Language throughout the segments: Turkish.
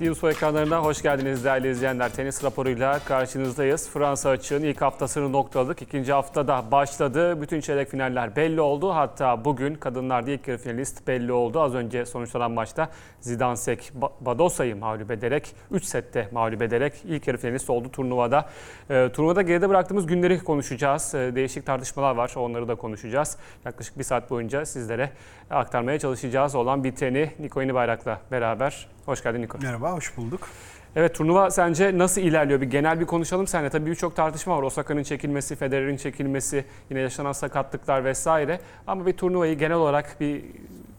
Dinspor ekranlarına hoş geldiniz değerli izleyenler. Tenis raporuyla karşınızdayız. Fransa açığın ilk haftasını noktaladık. İkinci haftada başladı. Bütün çeyrek finaller belli oldu. Hatta bugün kadınlarda ilk yarı finalist belli oldu. Az önce sonuçlanan maçta Zidansek Badosa'yı mağlup ederek 3 sette mağlup ederek ilk yarı finalist oldu turnuvada. E, turnuvada geride bıraktığımız günleri konuşacağız. E, değişik tartışmalar var. Onları da konuşacağız. Yaklaşık bir saat boyunca sizlere aktarmaya çalışacağız olan biteni Niko Yeni Bayrak'la beraber. Hoş geldin Niko. Merhaba, hoş bulduk. Evet turnuva sence nasıl ilerliyor? Bir genel bir konuşalım seninle. Tabii birçok tartışma var. Osaka'nın çekilmesi, Federer'in çekilmesi, yine yaşanan sakatlıklar vesaire. Ama bir turnuvayı genel olarak bir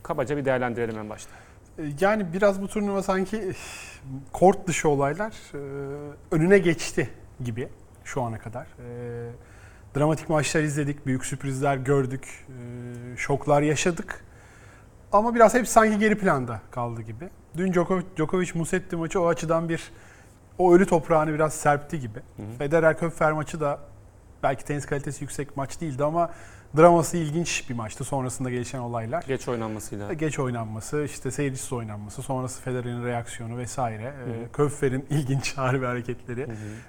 kabaca bir değerlendirelim en başta. Ee, Yani biraz bu turnuva sanki kort dışı olaylar e, önüne geçti gibi şu ana kadar. Ee, Dramatik maçlar izledik, büyük sürprizler gördük, e, şoklar yaşadık. Ama biraz hep sanki geri planda kaldı gibi. Dün Djokovic, Djokovic Musetti maçı o açıdan bir o ölü toprağını biraz serpti gibi. Federer Köpfer maçı da belki tenis kalitesi yüksek maç değildi ama draması ilginç bir maçtı sonrasında gelişen olaylar. Geç oynanmasıyla. Geç oynanması, işte seyircisiz oynanması, sonrası Federer'in reaksiyonu vesaire. E, Köpfer'in ilginç harbi hareketleri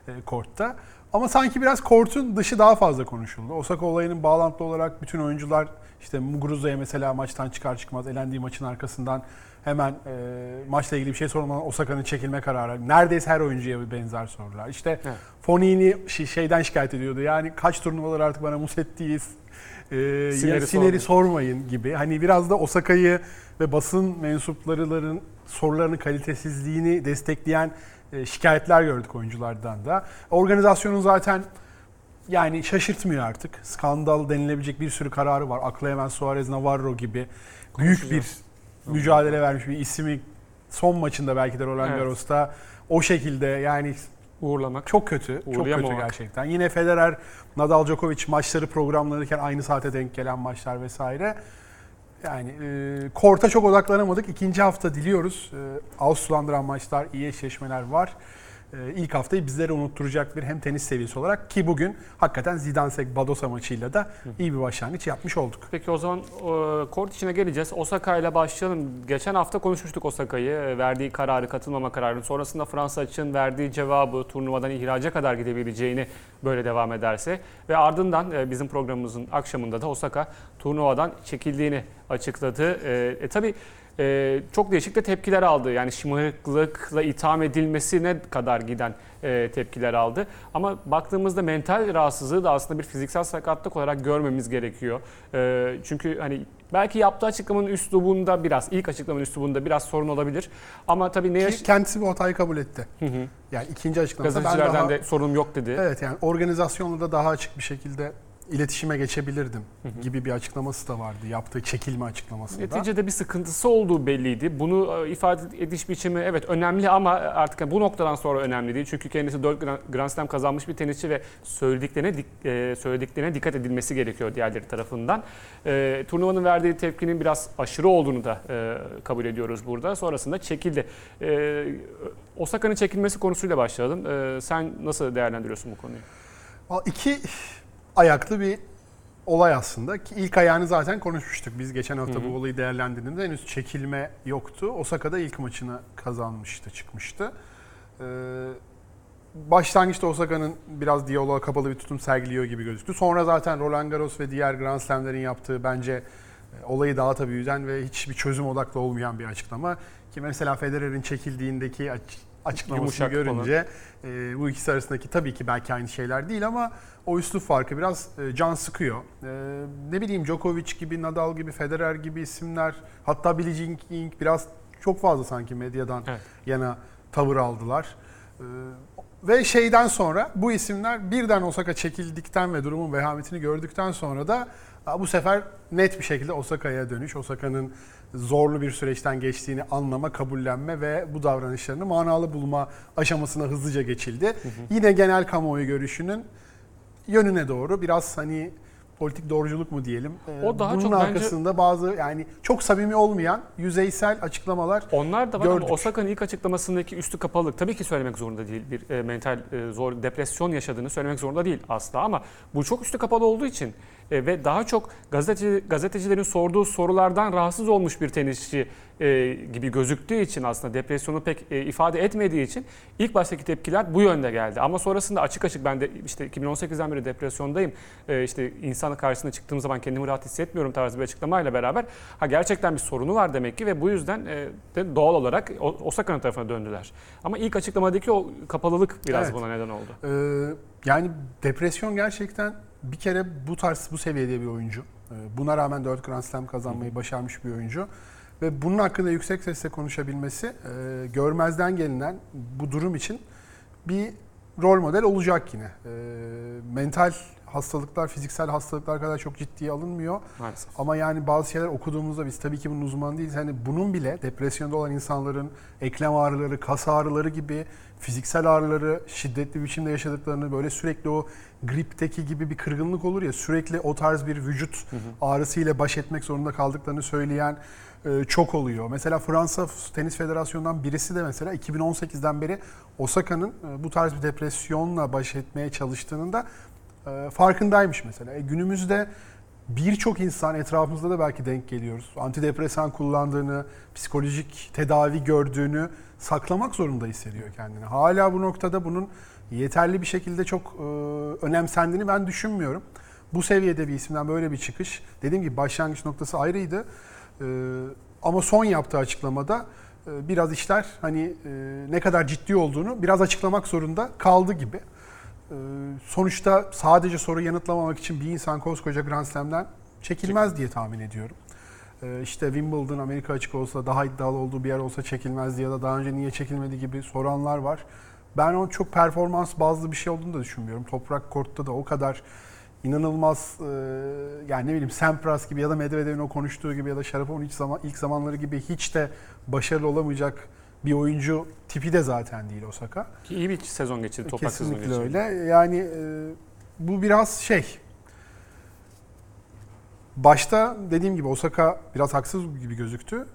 e, kortta. Ama sanki biraz kortun dışı daha fazla konuşuldu. Osaka olayının bağlantılı olarak bütün oyuncular işte Muguruza'ya mesela maçtan çıkar çıkmaz elendiği maçın arkasından hemen e, maçla ilgili bir şey sormadan Osaka'nın çekilme kararı. Neredeyse her oyuncuya benzer sorular. İşte Evet. Fonini şeyden şikayet ediyordu. Yani kaç turnuvalar artık bana Musetti'yiz, e, Sineri Sineri sormayın gibi. Hani biraz da Osaka'yı ve basın mensuplarının sorularının kalitesizliğini destekleyen e, şikayetler gördük oyunculardan da. Organizasyonun zaten yani şaşırtmıyor artık. Skandal denilebilecek bir sürü kararı var. Akla hemen Suarez Navarro gibi büyük bir mücadele vermiş bir ismi son maçında belki de Roland Evet. Garros'ta o şekilde yani Uğurlamak. çok kötü. Çok kötü gerçekten. Yine Federer, Nadal, Djokovic maçları programlanırken aynı saate denk gelen maçlar vesaire. Yani e, korta çok odaklanamadık. İkinci hafta diliyoruz. E, Ağustoslandıran maçlar, iyi eşleşmeler var. E, ilk haftayı bizlere unutturacak bir hem tenis seviyesi olarak ki bugün hakikaten Zidansek Badosa maçıyla da iyi bir başlangıç yapmış olduk. Peki o zaman e, kort içine geleceğiz. Osaka ile başlayalım. Geçen hafta konuşmuştuk Osaka'yı. E, Verdiği kararı, katılmama kararını. Sonrasında Fransa açığın verdiği cevabı turnuvadan ihraca kadar gidebileceğini böyle devam ederse. Ve ardından e, bizim programımızın akşamında da Osaka turnuvadan çekildiğini açıkladı. E, e, tabii e, çok değişik de tepkiler aldı. Yani şımarıklıkla itham edilmesine kadar giden e, tepkiler aldı. Ama baktığımızda mental rahatsızlığı da aslında bir fiziksel sakatlık olarak görmemiz gerekiyor. E, çünkü hani belki yaptığı açıklamanın üslubunda biraz, ilk açıklamanın üslubunda biraz sorun olabilir. Ama tabii ne yaş... Ki kendisi bu hatayı kabul etti. Hı hı. Yani ikinci açıklamasında ben Gazetecilerden daha... de sorunum yok dedi. Evet yani organizasyonla da daha açık bir şekilde iletişime geçebilirdim gibi bir açıklaması da vardı. Yaptığı çekilme açıklamasında. Neticede bir sıkıntısı olduğu belliydi. Bunu e, ifade ediş biçimi evet önemli ama artık bu noktadan sonra önemli değil. Çünkü kendisi 4 Grand- Slam kazanmış bir tenisçi ve söylediklerine dik- e, söylediklerine dikkat edilmesi gerekiyor diğerleri tarafından. E, turnuvanın verdiği tepkinin biraz aşırı olduğunu da kabul ediyoruz burada. Sonrasında çekildi. Osaka'nın çekilmesi konusuyla başlayalım. Sen nasıl değerlendiriyorsun bu konuyu? İki ayaklı bir olay aslında ki ilk ayağını zaten konuşmuştuk. Biz geçen hafta Hı hı. bu olayı değerlendirdiğimizde henüz çekilme yoktu. Osaka'da ilk maçını kazanmıştı, çıkmıştı. Ee, başlangıçta Osaka'nın biraz diyaloğa kapalı bir tutum sergiliyor gibi gözüktü. Sonra zaten Roland Garros ve diğer Grand Slam'lerin yaptığı bence e, olayı daha tabii yüzen ve hiçbir çözüm odaklı olmayan bir açıklama. Ki mesela Federer'in çekildiğindeki açıklamasını Yumuşak görünce e, bu ikisi arasındaki tabii ki belki aynı şeyler değil ama o üslup farkı biraz e, can sıkıyor. E, ne bileyim Djokovic gibi, Nadal gibi, Federer gibi isimler hatta Billie Jean King biraz çok fazla sanki medyadan Evet. yana tavır aldılar. E, ve şeyden sonra bu isimler birden Osaka çekildikten ve durumun vehametini gördükten sonra da "Aa, bu sefer net bir şekilde Osaka'ya dönüş, Osaka'nın zorlu bir süreçten geçtiğini anlama, kabullenme ve bu davranışlarını manalı bulma aşamasına hızlıca geçildi. Yine genel kamuoyu görüşünün yönüne doğru biraz hani politik doğruculuk mu diyelim. e, O daha bunun çok bence- arkasında bazı yani çok samimi olmayan yüzeysel açıklamalar Onlar da var Gördük. ama Osaka'nın ilk açıklamasındaki üstü kapalılık tabii ki söylemek zorunda değil. Bir e, mental e, zor depresyon yaşadığını söylemek zorunda değil asla ama bu çok üstü kapalı olduğu için e, ve daha çok gazeteci gazetecilerin sorduğu sorulardan rahatsız olmuş bir tenisçi e, gibi gözüktüğü için aslında depresyonu pek e, ifade etmediği için ilk baştaki tepkiler bu yönde geldi. Ama sonrasında açık açık ben de işte 2018'den beri depresyondayım. E, işte insan karşısına çıktığım zaman kendimi rahat hissetmiyorum tarzı bir açıklamayla beraber ha gerçekten bir sorunu var demek ki ve bu yüzden e, de doğal olarak O- Osaka'nın tarafına döndüler. Ama ilk açıklamadaki o kapalılık biraz Evet. buna neden oldu. Ee, yani depresyon gerçekten bir kere bu tarz bu seviyede bir oyuncu. Ee, buna rağmen 4 Grand Slam kazanmayı başarmış bir oyuncu. Ve bunun hakkında yüksek sesle konuşabilmesi e, görmezden gelinen bu durum için bir rol model olacak yine. Ee, mental hastalıklar, fiziksel hastalıklar kadar çok ciddiye alınmıyor. Maalesef. Ama yani bazı şeyler okuduğumuzda biz tabii ki bunun uzmanı değiliz. Hani bunun bile depresyonda olan insanların eklem ağrıları, kas ağrıları gibi fiziksel ağrıları şiddetli biçimde yaşadıklarını böyle sürekli o gripteki gibi bir kırgınlık olur ya sürekli o tarz bir vücut ağrısıyla baş etmek zorunda kaldıklarını söyleyen e, çok oluyor. Mesela Fransa Tenis Federasyonu'ndan birisi de mesela 2018'den beri Osaka'nın e, bu tarz bir depresyonla baş etmeye çalıştığının da e, farkındaymış mesela. E, günümüzde birçok insan etrafımızda da belki denk geliyoruz. Antidepresan kullandığını, psikolojik tedavi gördüğünü saklamak zorunda hissediyor kendini. Hala bu noktada bunun yeterli bir şekilde çok e, önemsendiğini ben düşünmüyorum. Bu seviyede bir isimden böyle bir çıkış, dediğim gibi başlangıç noktası ayrıydı. E, ama son yaptığı açıklamada e, biraz işler hani e, ne kadar ciddi olduğunu biraz açıklamak zorunda kaldı gibi. Ee, sonuçta sadece soru yanıtlamamak için bir insan koskoca Grand Slam'den çekilmez diye tahmin ediyorum. Ee, işte Wimbledon, Amerika açık olsa, daha iddialı olduğu bir yer olsa çekilmezdi ya da daha önce niye çekilmedi gibi soranlar var. Ben onun çok performans bazlı bir şey olduğunu da düşünmüyorum. Toprak kortta da o kadar inanılmaz e, yani ne bileyim Sampras gibi ya da Medvedev'in o konuştuğu gibi ya da Sharapov'un ilk, zaman, ilk zamanları gibi hiç de başarılı olamayacak bir oyuncu tipi de zaten değil Osaka. Ki iyi bir sezon geçirdi, toprak sezonu Kesinlikle geçirdi. öyle. Yani e, bu biraz şey. Başta dediğim gibi Osaka biraz haksız gibi gözüktü.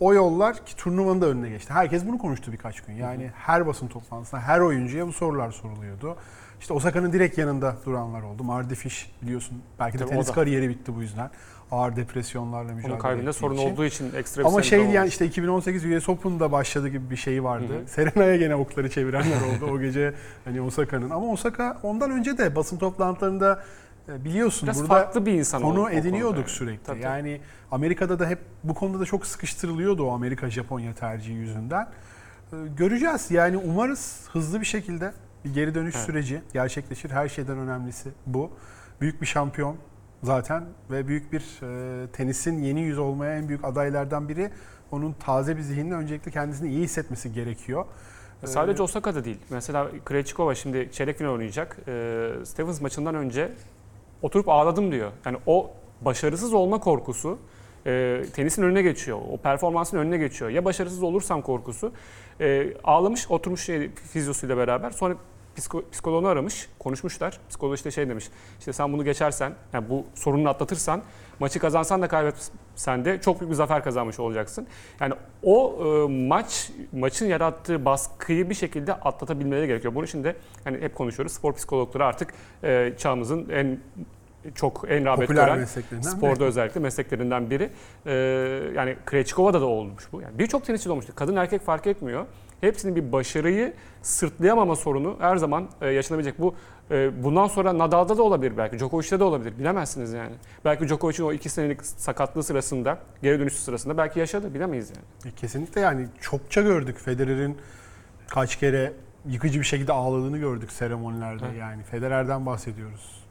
O yollar ki turnuvanın da önüne geçti. Herkes bunu konuştu birkaç gün. Yani her basın toplantısında her oyuncuya bu sorular soruluyordu. İşte Osaka'nın direkt yanında duranlar oldu. Mardy Fish biliyorsun belki de Tabii tenis kariyeri bitti bu yüzden. Ağır depresyonlarla mücadele Onun kalbinde sorun için. olduğu için ekstra bir Ama şey semptom yani işte 2018 US Open'da başladı gibi bir şey vardı. Hı hı. Serena'ya gene okları çevirenler oldu o gece hani Osaka'nın. Ama Osaka ondan önce de basın toplantılarında e, biliyorsun Biraz burada farklı bir insan konu ediniyorduk yani. sürekli. Tabii. Yani Amerika'da da hep bu konuda da çok sıkıştırılıyordu o Amerika-Japonya tercihi yüzünden. E, Göreceğiz yani umarız hızlı bir şekilde bir geri dönüş Evet. süreci gerçekleşir. Her şeyden önemlisi bu. Büyük bir şampiyon zaten ve büyük bir e, tenisin yeni yüz olmaya en büyük adaylardan biri. Onun taze bir zihinle öncelikle kendisini iyi hissetmesi gerekiyor. Sadece Osaka'da değil. Mesela Krejcikova şimdi çeyrek final oynayacak. Ee, Stevens maçından önce oturup ağladım diyor. Yani o başarısız olma korkusu e, tenisin önüne geçiyor. O performansın önüne geçiyor. Ya başarısız olursam korkusu. E, ağlamış, oturmuş şey, fizyosuyla beraber. Sonra psiko, psikoloğunu aramış, konuşmuşlar. Psikolog işte şey demiş. İşte sen bunu geçersen, yani bu sorununu atlatırsan, maçı kazansan da kaybetsen de çok büyük bir zafer kazanmış olacaksın. Yani o e, maç maçın yarattığı baskıyı bir şekilde atlatabilmeleri gerekiyor. Bunun için de hani hep konuşuyoruz. Spor psikologları artık e, çağımızın en çok en rağbet Popüler gören sporda özellikle mesleklerinden biri. Ee, yani Krejcikova'da da olmuş bu. Yani birçok tenisçi olmuştu. Kadın erkek fark etmiyor. Hepsinin bir başarıyı sırtlayamama sorunu her zaman e, yaşanabilecek. Bu e, bundan sonra Nadal'da da olabilir belki. Djokovic'te de olabilir. Bilemezsiniz yani. Belki Djokovic'in o iki senelik sakatlığı sırasında, geri dönüşü sırasında belki yaşadı. Bilemeyiz yani. E, Kesinlikle yani çokça gördük Federer'in kaç kere yıkıcı bir şekilde ağladığını gördük seremonilerde. Evet. Yani Federer'den bahsediyoruz.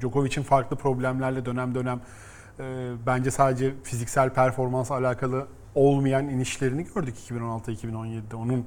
Djokovic'in farklı problemlerle dönem dönem bence sadece fiziksel performans alakalı olmayan inişlerini gördük 2016-2017'de. Onun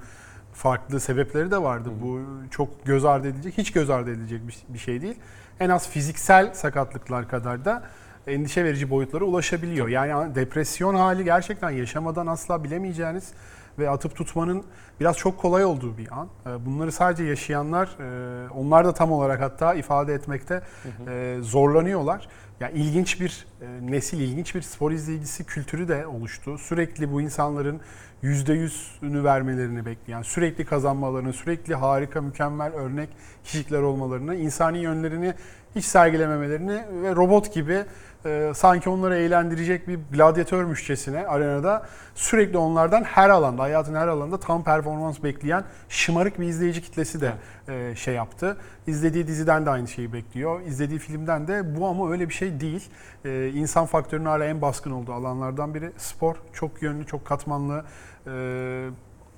farklı sebepleri de vardı. Bu çok göz ardı edilecek, hiç göz ardı edilecek bir- bir şey değil. En az fiziksel sakatlıklar kadar da endişe verici boyutlara ulaşabiliyor. Yani depresyon hali gerçekten yaşamadan asla bilemeyeceğiniz ve atıp tutmanın biraz çok kolay olduğu bir an. Ee, Bunları sadece yaşayanlar, e, onlar da tam olarak hatta ifade etmekte e, zorlanıyorlar. Ya ilginç bir e, nesil, ilginç bir spor izleyicisi kültürü de oluştu. Sürekli bu insanların %100'ünü vermelerini bekleyen, sürekli kazanmalarını, sürekli harika, mükemmel örnek kişilikler olmalarını, insani yönlerini hiç sergilememelerini ve robot gibi e, sanki onları eğlendirecek bir gladyatörmüşçesine arenada sürekli onlardan her alanda, hayatın her alanında tam performans bekleyen şımarık bir izleyici kitlesi de e, şey yaptı. İzlediği diziden de aynı şeyi bekliyor. İzlediği filmden de bu ama öyle bir şey değil. E, insan faktörünün hala en baskın olduğu alanlardan biri. Spor çok yönlü, çok katmanlı. E,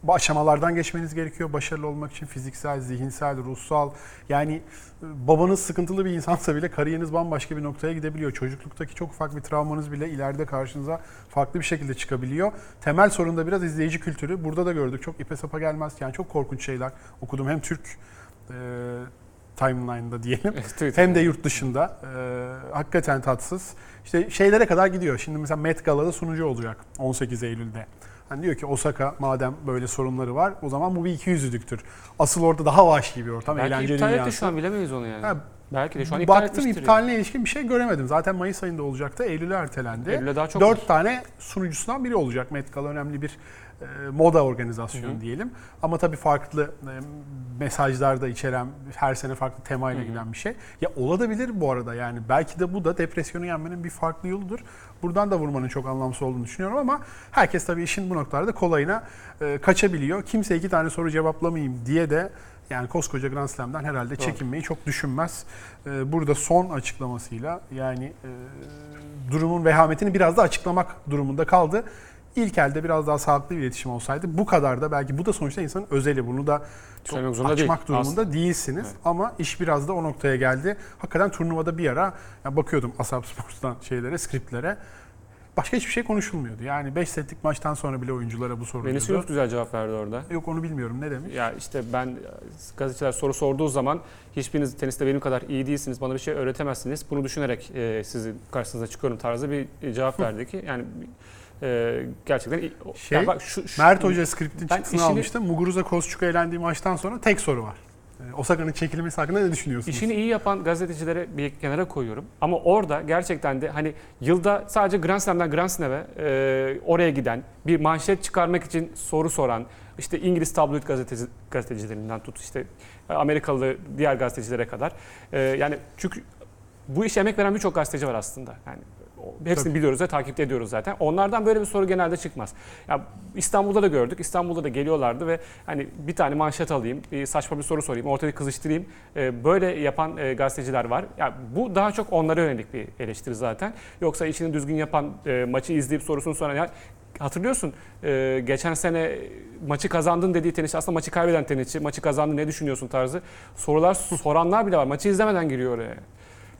bu aşamalardan geçmeniz gerekiyor başarılı olmak için fiziksel, zihinsel, ruhsal. Yani e, babanız sıkıntılı bir insansa bile kariyeriniz bambaşka bir noktaya gidebiliyor. Çocukluktaki çok ufak bir travmanız bile ileride karşınıza farklı bir şekilde çıkabiliyor. Temel sorun da biraz izleyici kültürü. Burada da gördük çok ipe sapa gelmez. Yani çok korkunç şeyler okudum hem Türk e, timeline'da diyelim hem de yurt dışında. E, hakikaten tatsız. İşte şeylere kadar gidiyor. Şimdi mesela Met Gala'da sunucu olacak 18 Eylül'de. Hani diyor ki Osaka madem böyle sorunları var o zaman bu bir iki yüzlülüktür. Asıl orada daha vahşi bir ortam, Belki eğlence iptal etti şu an bilemeyiz onu yani. Ha, Belki de şu an iptal Baktım iptaline ilişkin bir şey göremedim. Zaten Mayıs ayında olacaktı. Eylül'e ertelendi. Eylül'e daha çok Dört var. tane sunucusundan biri olacak. Met Gala önemli bir moda organizasyonu Hı hı. diyelim. Ama tabii farklı e, mesajlar da içeren, her sene farklı temayla Hı hı. giden bir şey. Ya olabilir bu arada yani. Belki de bu da depresyonu yenmenin bir farklı yoludur. Buradan da vurmanın çok anlamsız olduğunu düşünüyorum ama herkes tabii işin bu noktalarda kolayına e, kaçabiliyor. Kimse iki tane soru cevaplamayayım diye de yani koskoca Grand Slam'den herhalde Doğru. çekinmeyi çok düşünmez. Burada son açıklamasıyla yani e, durumun vehametini biraz da açıklamak durumunda kaldı. İlk elde biraz daha sağlıklı bir iletişim olsaydı bu kadar da belki bu da sonuçta insanın özeli. Bunu da Söylemek zorunda değil. açmak durumunda Aslında. değilsiniz. Evet. Ama iş biraz da o noktaya geldi. Hakikaten turnuvada bir ara ya bakıyordum Asap Sports'tan şeylere, skriptlere. Başka hiçbir şey konuşulmuyordu. Yani 5 setlik maçtan sonra bile oyunculara bu soruluyordu. Venüs Yunus güzel cevap verdi orada. Yok onu bilmiyorum ne demiş. Ya işte ben gazeteciler soru sorduğu zaman hiçbiriniz teniste benim kadar iyi değilsiniz, bana bir şey öğretemezsiniz. Bunu düşünerek e, sizin karşınıza çıkıyorum tarzı bir cevap verdi ki yani e, gerçekten Şey, ya bak şu, şu- Mert Hoca skriptin çıktısını işini- almıştı. Muguruza Kozçuk'a elendiği maçtan sonra tek soru var. Ee, Osaka'nın çekilmesi hakkında ne düşünüyorsunuz? İşini iyi yapan gazetecilere bir kenara koyuyorum. Ama orada gerçekten de hani yılda sadece Grand Slam'dan Grand Slam'e e, oraya giden, bir manşet çıkarmak için soru soran, işte İngiliz tabloid gazeteci, gazetecilerinden tut işte Amerikalı diğer gazetecilere kadar. E, yani çünkü bu işe emek veren birçok gazeteci var aslında. Yani hepsini Tabii. biliyoruz ve takip ediyoruz zaten. Onlardan böyle bir soru genelde çıkmaz. Ya İstanbul'da da gördük. İstanbul'da da geliyorlardı ve hani bir tane manşet alayım, bir saçma bir soru sorayım, ortaya kızıştırayım. Ee, böyle yapan e, gazeteciler var. Ya bu daha çok onlara yönelik bir eleştiri zaten. Yoksa işini düzgün yapan e, maçı izleyip sorusunu soran ya hatırlıyorsun e, geçen sene maçı kazandın dediği tenisçi aslında maçı kaybeden tenisçi. Maçı kazandın ne düşünüyorsun tarzı sorular soranlar bile var. Maçı izlemeden giriyor oraya.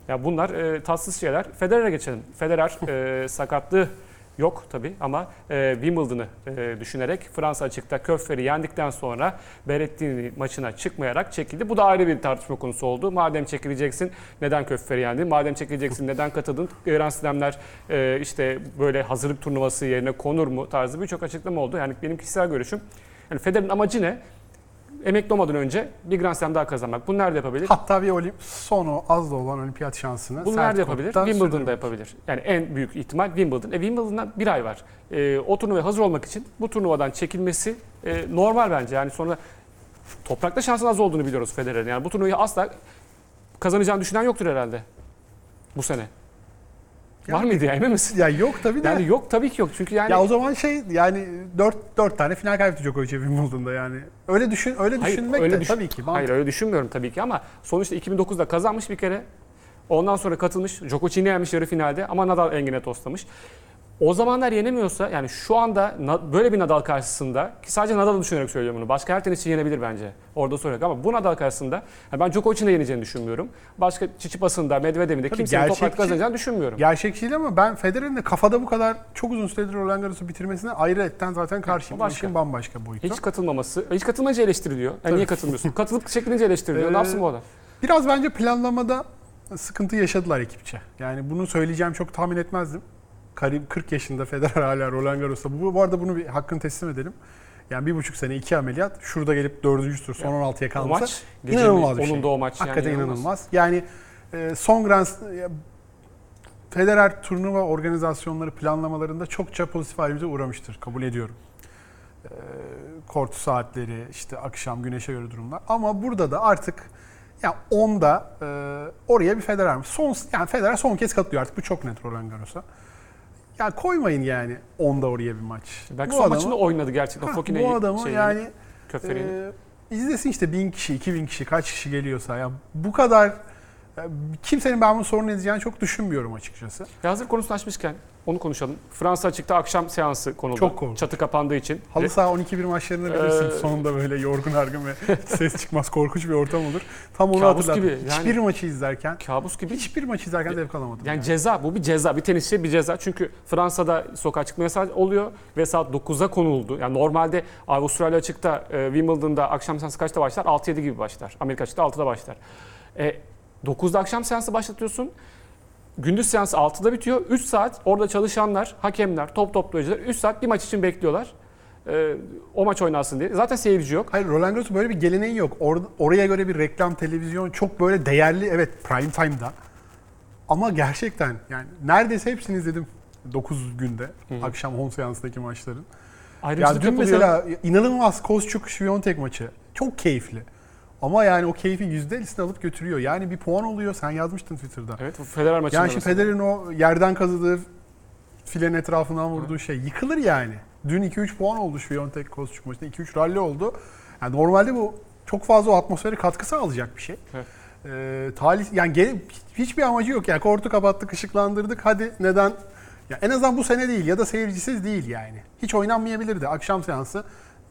Ya bunlar e, tatsız şeyler. Federer'e geçelim. Federer e, sakatlığı yok tabii ama e, Wimbledon'ı e, düşünerek Fransa açıkta Köffer'i yendikten sonra Berrettini maçına çıkmayarak çekildi. Bu da ayrı bir tartışma konusu oldu. Madem çekileceksin neden Köffer'i yendin? Madem çekileceksin neden katıldın? Grand Slam'ler e, işte böyle hazırlık turnuvası yerine konur mu tarzı birçok açıklama oldu. Yani benim kişisel görüşüm. Yani Federer'in amacı ne? Emekli olmadan önce bir Grand Slam daha kazanmak. Bunu nerede yapabilir? Hatta bir olim sonu az da olan olimpiyat şansını Bunu nerede yapabilir? Wimbledon'da sürdürüyor. yapabilir. Yani en büyük ihtimal Wimbledon. E Wimbledon'dan bir ay var. E, o turnuvaya hazır olmak için bu turnuvadan çekilmesi e, normal bence. Yani sonra toprakta şansın az olduğunu biliyoruz Federer'in. Yani bu turnuvayı asla kazanacağını düşünen yoktur herhalde bu sene. Var mıydı ya emin misin? Ya yok tabii de. Yani yok tabii ki yok. Çünkü yani ya o zaman şey yani 4 4 tane final kaybetti Djokovic Wimbledon'da yani. Öyle düşün öyle Hayır, düşünmek öyle de düşün- tabii ki. Hayır öyle düşünmüyorum tabii ki ama sonuçta 2009'da kazanmış bir kere. Ondan sonra katılmış. Djokovic'i yenmiş yarı finalde ama Nadal engine toslamış. O zamanlar yenemiyorsa yani şu anda böyle bir Nadal karşısında ki sadece Nadal'ı düşünerek söylüyorum bunu. Başka her tenisçi yenebilir bence. Orada sorun yok ama bu Nadal karşısında yani ben Djokovic'in de yeneceğini düşünmüyorum. Başka Çiçipas'ın da Medvedev'in de kimsenin toprak kazanacağını düşünmüyorum. Gerçekçi değil ama ben Federer'in de kafada bu kadar çok uzun süredir Roland Garros'u bitirmesine ayrı etten zaten karşıyım. başka. işin bambaşka boyutu. Hiç katılmaması, hiç katılmayınca eleştiriliyor. Yani niye katılmıyorsun? Katılıp çekilince eleştiriliyor. Ee, ne yapsın bu adam? Biraz bence planlamada sıkıntı yaşadılar ekipçe. Yani bunu söyleyeceğim çok tahmin etmezdim. Karim 40 yaşında Federer hala Roland Garros'ta. Bu, bu arada bunu bir hakkını teslim edelim. Yani bir buçuk sene iki ameliyat. Şurada gelip dördüncü tur son 16'ya O kalması. maç, inanılmaz bir şey. Onun da o maç. Hakikaten yani inanılmaz. Yani e, son Grand Federer turnuva organizasyonları planlamalarında çokça pozitif ayrımcı uğramıştır. Kabul ediyorum. Kort saatleri, işte akşam güneşe göre durumlar. Ama burada da artık ya 10'da e, oraya bir Federer mi? Son, yani Federer son kez katılıyor artık. Bu çok net Roland Garros'a. Ya koymayın yani 10'da oraya bir maç. Belki Bu son adamı- maçında oynadı gerçekten. Fokine'yi bu adamı şeyini, yani Köferi'ni. ee, izlesin işte bin kişi, 2000 kişi, kaç kişi geliyorsa. Ya bu kadar ya kimsenin ben bunu sorun edeceğini çok düşünmüyorum açıkçası. Ya hazır konusunu açmışken onu konuşalım. Fransa açıkta akşam seansı konuldu. Çok korkunç. Çatı kapandığı için. Halı saha 12-1 maçlarını bilirsin. Ee, Sonunda böyle yorgun argın ve ses çıkmaz korkunç bir ortam olur. Tam onu Kabus hatırladım. gibi, yani- Hiçbir maçı izlerken, Kabus gibi. hiçbir maçı izlerken zevk alamadım. Yani yani. ceza, bu bir ceza. Bir tenisçi bir ceza. Çünkü Fransa'da sokağa çıkma yasağı oluyor ve saat 9'a konuldu. Yani normalde Avustralya açıkta, e, Wimbledon'da akşam seansı kaçta başlar? 6-7 gibi başlar. Amerika açıkta 6'da başlar. E, 9'da akşam seansı başlatıyorsun. Gündüz seansı 6'da bitiyor. 3 saat orada çalışanlar, hakemler, top toplayıcılar 3 saat bir maç için bekliyorlar. E, o maç oynansın diye. Zaten seyirci yok. Hayır Roland Garros'un böyle bir geleneği yok. Or- oraya göre bir reklam, televizyon çok böyle değerli. Evet prime time'da. Ama gerçekten yani neredeyse hepsini izledim 9 günde. Akşam 10 seansındaki maçların. Ya Ayrımcılık dün yapılıyor. mesela inanılmaz Kozçuk Şviyontek maçı. Çok keyifli. Ama yani o keyfin %50'sini alıp götürüyor. Yani bir puan oluyor. Sen yazmıştın Twitter'da. Evet, Federer maçında yani şimdi. Federer'in o yerden kazıdığı filenin etrafından vurduğu şey yıkılır yani. Dün 2-3 puan oldu Şviyontek Kozçuk maçında. 2-3 rally oldu. Yani normalde bu çok fazla o atmosfere katkı sağlayacak bir şey. Evet. Ee, talih yani gel- hiçbir amacı yok. Yani kortu kapattık, ışıklandırdık. Hadi neden? Ya en azından bu sene değil ya da seyircisiz değil yani. Hiç oynanmayabilirdi. Akşam seansı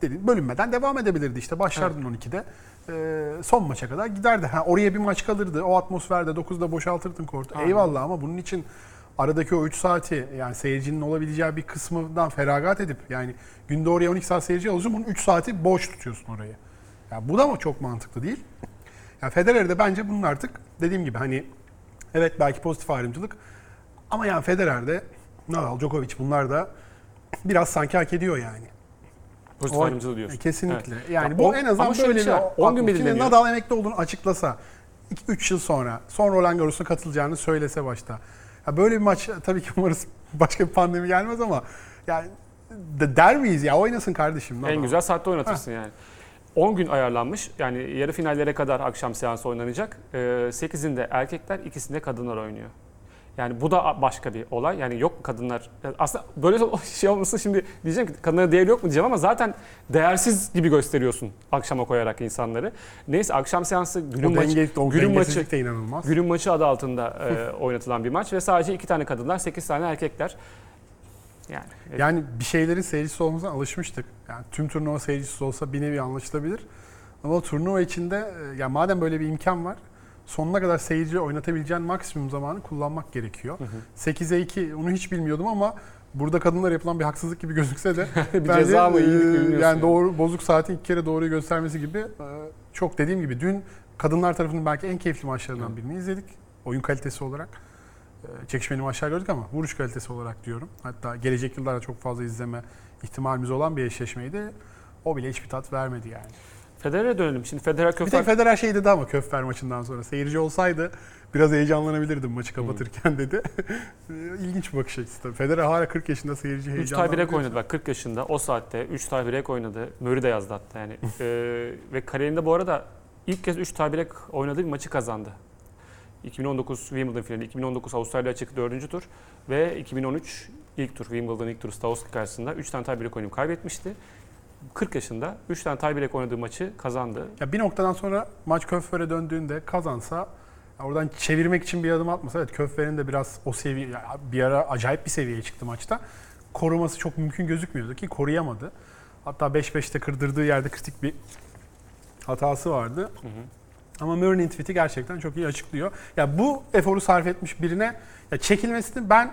dedi, bölünmeden devam edebilirdi. İşte başlardın 12'de. Ee, son maça kadar giderdi. Ha, oraya bir maç kalırdı. O atmosferde 9'da boşaltırdın kortu. Aynen. Eyvallah ama bunun için aradaki o 3 saati yani seyircinin olabileceği bir kısmından feragat edip yani günde oraya 12 saat seyirci alıyorsun bunun 3 saati boş tutuyorsun orayı. Ya bu da mı çok mantıklı değil? Yani Federer'de bence bunun artık dediğim gibi hani evet belki pozitif ayrımcılık ama yani Federer'de Nadal, Djokovic bunlar da biraz sanki hak ediyor yani. Pozitif ayrımcılığı diyorsun. E, Kesinlikle. Evet. Yani Ya bu on- en azından şöyle böyle bir şey var. 10 gün belirleniyor. Nadal emekli olduğunu açıklasa 3 yıl sonra son Roland Garros'a katılacağını söylese başta. Ya böyle bir maç tabii ki umarız başka bir pandemi gelmez ama yani de der miyiz ya oynasın kardeşim. Nadal. En güzel saatte oynatırsın yani. 10 gün ayarlanmış. Yani yarı finallere kadar akşam seansı oynanacak. Ee, 8'inde erkekler, ikisinde kadınlar oynuyor. Yani bu da başka bir olay. Yani yok mu kadınlar? Yani Aslında böyle şey olması şimdi diyeceğim ki kadınlara değeri yok mu diyeceğim ama zaten değersiz gibi gösteriyorsun akşama koyarak insanları. Neyse akşam seansı o günün maçı, denge, o günün maçı, de inanılmaz. günün maçı adı altında e, oynatılan bir maç ve sadece iki tane kadınlar, 8 tane erkekler. Yani, e, Yani bir şeylerin seyircisi olmasına alışmıştık. Yani tüm turnuva seyircisi olsa bir nevi anlaşılabilir. Ama turnuva içinde e, ya madem böyle bir imkan var sonuna kadar seyirci oynatabileceğin maksimum zamanı kullanmak gerekiyor. 8'e 2 onu hiç bilmiyordum ama burada kadınlar yapılan bir haksızlık gibi gözükse de bir bence, ceza mı e, iyilik bilmiyorsun yani yani. doğru bozuk saatin iki kere doğruyu göstermesi gibi e, çok dediğim gibi dün kadınlar tarafının belki en keyifli maçlarından birini izledik. Oyun kalitesi olarak. E, Çekişmeli maçlar gördük ama vuruş kalitesi olarak diyorum. Hatta gelecek yıllarda çok fazla izleme ihtimalimiz olan bir eşleşmeydi. O bile hiçbir tat vermedi yani. Federer'e dönelim. Şimdi Federer Bir Köfer tek Federer şey dedi ama Köffer maçından sonra. Seyirci olsaydı biraz heyecanlanabilirdim maçı kapatırken dedi. İlginç bir bakış açısı tabii. Federer hala 40 yaşında seyirci 3 heyecanlandı. tiebreak oynadı bak 40 yaşında o saatte 3 tiebreak oynadı. Murray de yazdı hatta yani. Ee, ve kariyerinde bu arada ilk kez 3 tiebreak oynadığı bir maçı kazandı. 2019 Wimbledon finali, 2019 Avustralya açık 4. tur ve 2013 ilk tur Wimbledon ilk tur Stavosky karşısında 3 tane tiebreak oynayıp kaybetmişti. 40 yaşında 3 tane tiebreak oynadığı maçı kazandı. Ya bir noktadan sonra maç Köffer'e döndüğünde kazansa oradan çevirmek için bir adım atmasa evet Köffer'in de biraz o seviye bir ara acayip bir seviyeye çıktı maçta. Koruması çok mümkün gözükmüyordu ki koruyamadı. Hatta 5-5'te kırdırdığı yerde kritik bir hatası vardı. Hı hı. Ama Murray'nin tweet'i gerçekten çok iyi açıklıyor. Ya bu eforu sarf etmiş birine ya çekilmesini ben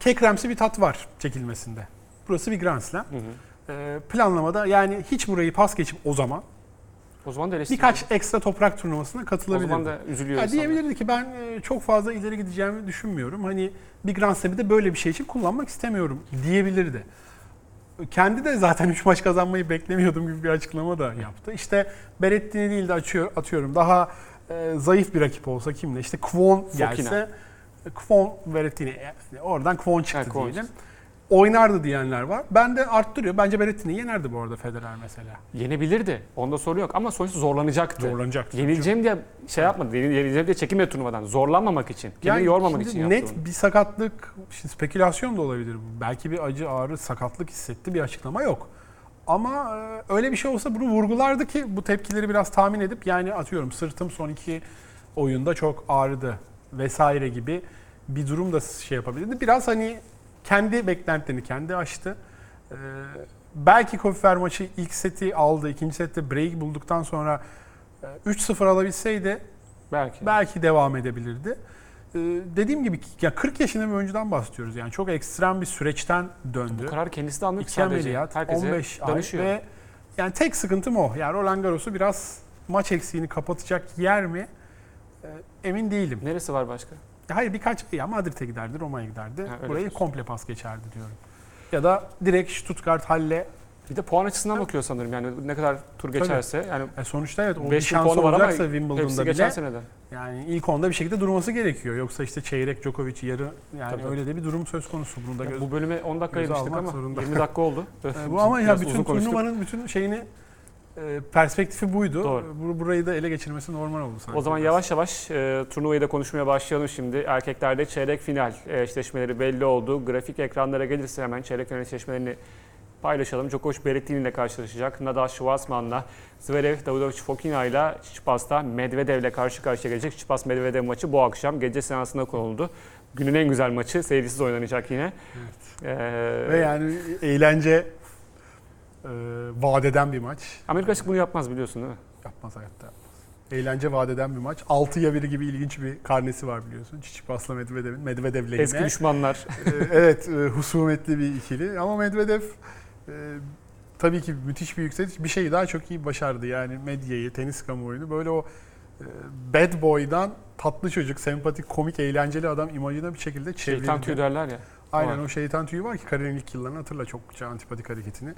kekremsi bir tat var çekilmesinde. Burası bir Grand Slam. Hı hı. Ee, planlamada yani hiç burayı pas geçip o zaman O zaman da birkaç ekstra toprak turnuvasına o katılabilirdi. zaman da üzülüyor Ya insanlar. diyebilirdi ki ben e, çok fazla ileri gideceğimi düşünmüyorum. Hani bir Grand Slam'i de böyle bir şey için kullanmak istemiyorum diyebilirdi. Kendi de zaten 3 maç kazanmayı beklemiyordum gibi bir açıklama da yaptı. İşte Berrettini değil de açıyor, atıyorum daha e, zayıf bir rakip olsa kimle? İşte Kwon Fokina. gelse Kwon Berrettini yani oradan Kwon çıktı Ha, Kwon diyelim. Oynardı diyenler var. Ben de arttırıyor. Bence Berrettini yenerdi bu arada Federer mesela. Yenebilirdi. Onda sorun yok ama sonuçta zorlanacaktı. Zorlanacaktı. Yenileceğim diye şey yapmadı. yenil- Yenileceğim diye çekinmedi turnuvadan. Zorlanmamak için. Kendini Yani yormamak için yaptı net bunu. bir sakatlık, şimdi spekülasyon da olabilir. Belki bir acı, ağrı, sakatlık hissetti bir açıklama yok. Ama e, öyle bir şey olsa bunu vurgulardı ki bu tepkileri biraz tahmin edip yani atıyorum sırtım son iki oyunda çok ağrıdı vesaire gibi bir durum da şey yapabilirdi. Biraz hani kendi beklentilerini kendi aştı. Ee, belki Kofifer maçı ilk seti aldı. ikinci sette break bulduktan sonra e, 3-0 alabilseydi Belki. belki devam edebilirdi. Ee, dediğim gibi ya 40 yaşında bir oyuncudan bahsediyoruz. Yani çok ekstrem bir süreçten döndü. Bu karar kendisi de almıyor ki sadece. ameliyat, Herkese 15 ay danışıyor. ve yani tek sıkıntım o. Yani Roland Garros'u biraz maç eksiğini kapatacak yer mi? Ee, emin değilim. Neresi var başka? Hayır birkaç ya Madrid'e giderdi, Roma'ya giderdi. Ha, öyle Burayı diyorsun. komple pas geçerdi diyorum. Ya da direkt Stuttgart Halle. Bir de puan açısından bakıyor sanırım yani ne kadar tur geçerse. Yani E sonuçta evet o bir 5 şansı puanı var ama olacaksa Wimbledon'da bile seneden. yani ilk onda bir şekilde durması gerekiyor. Yoksa işte çeyrek Djokovic yarı yani Tabii, tabii. öyle de bir durum söz konusu. Bunu da göz, bu bölüme 10 dakika ayırmıştık ama zorunda. 20 dakika oldu. E, bu ama ya bütün turnuvanın bütün şeyini e, perspektifi buydu. Doğru. Bu- Burayı da ele geçirmesi normal oldu sanki. O zaman biraz. yavaş yavaş e, turnuvayı da konuşmaya başlayalım şimdi. Erkeklerde çeyrek final e, eşleşmeleri belli oldu. Grafik ekranlara gelirse hemen çeyrek final eşleşmelerini paylaşalım. Djokovic Berrettini ile karşılaşacak. Nadal Schwarzman'la Zverev, Davidovic Fokina ile Çipas'ta Medvedev ile karşı karşıya gelecek. Çipas Medvedev maçı bu akşam gece seansında konuldu. Günün en güzel maçı seyircisiz oynanacak yine. Ee, Ve yani eğlence vadeden bir maç. Amerika açık bunu yapmaz biliyorsun değil mi? Yapmaz hayatta. Eğlence vadeden bir maç. 6'ya 1 gibi ilginç bir karnesi var biliyorsun. Çiçipas'la Medvedev'in. Medvedev lehine. Eski düşmanlar. Ee, evet, e, husumetli bir ikili. Ama Medvedev e, tabii ki müthiş bir yükseliş. Bir şeyi daha çok iyi başardı. Yani medyayı, tenis kamuoyunu böyle o e, bad boy'dan tatlı çocuk, sempatik, komik, eğlenceli adam imajına bir şekilde çevirdi. Şeytan tüyü derler ya. Aynen Var. o şeytan tüyü var ki kariyerin ilk yıllarını hatırla çokça antipatik hareketini.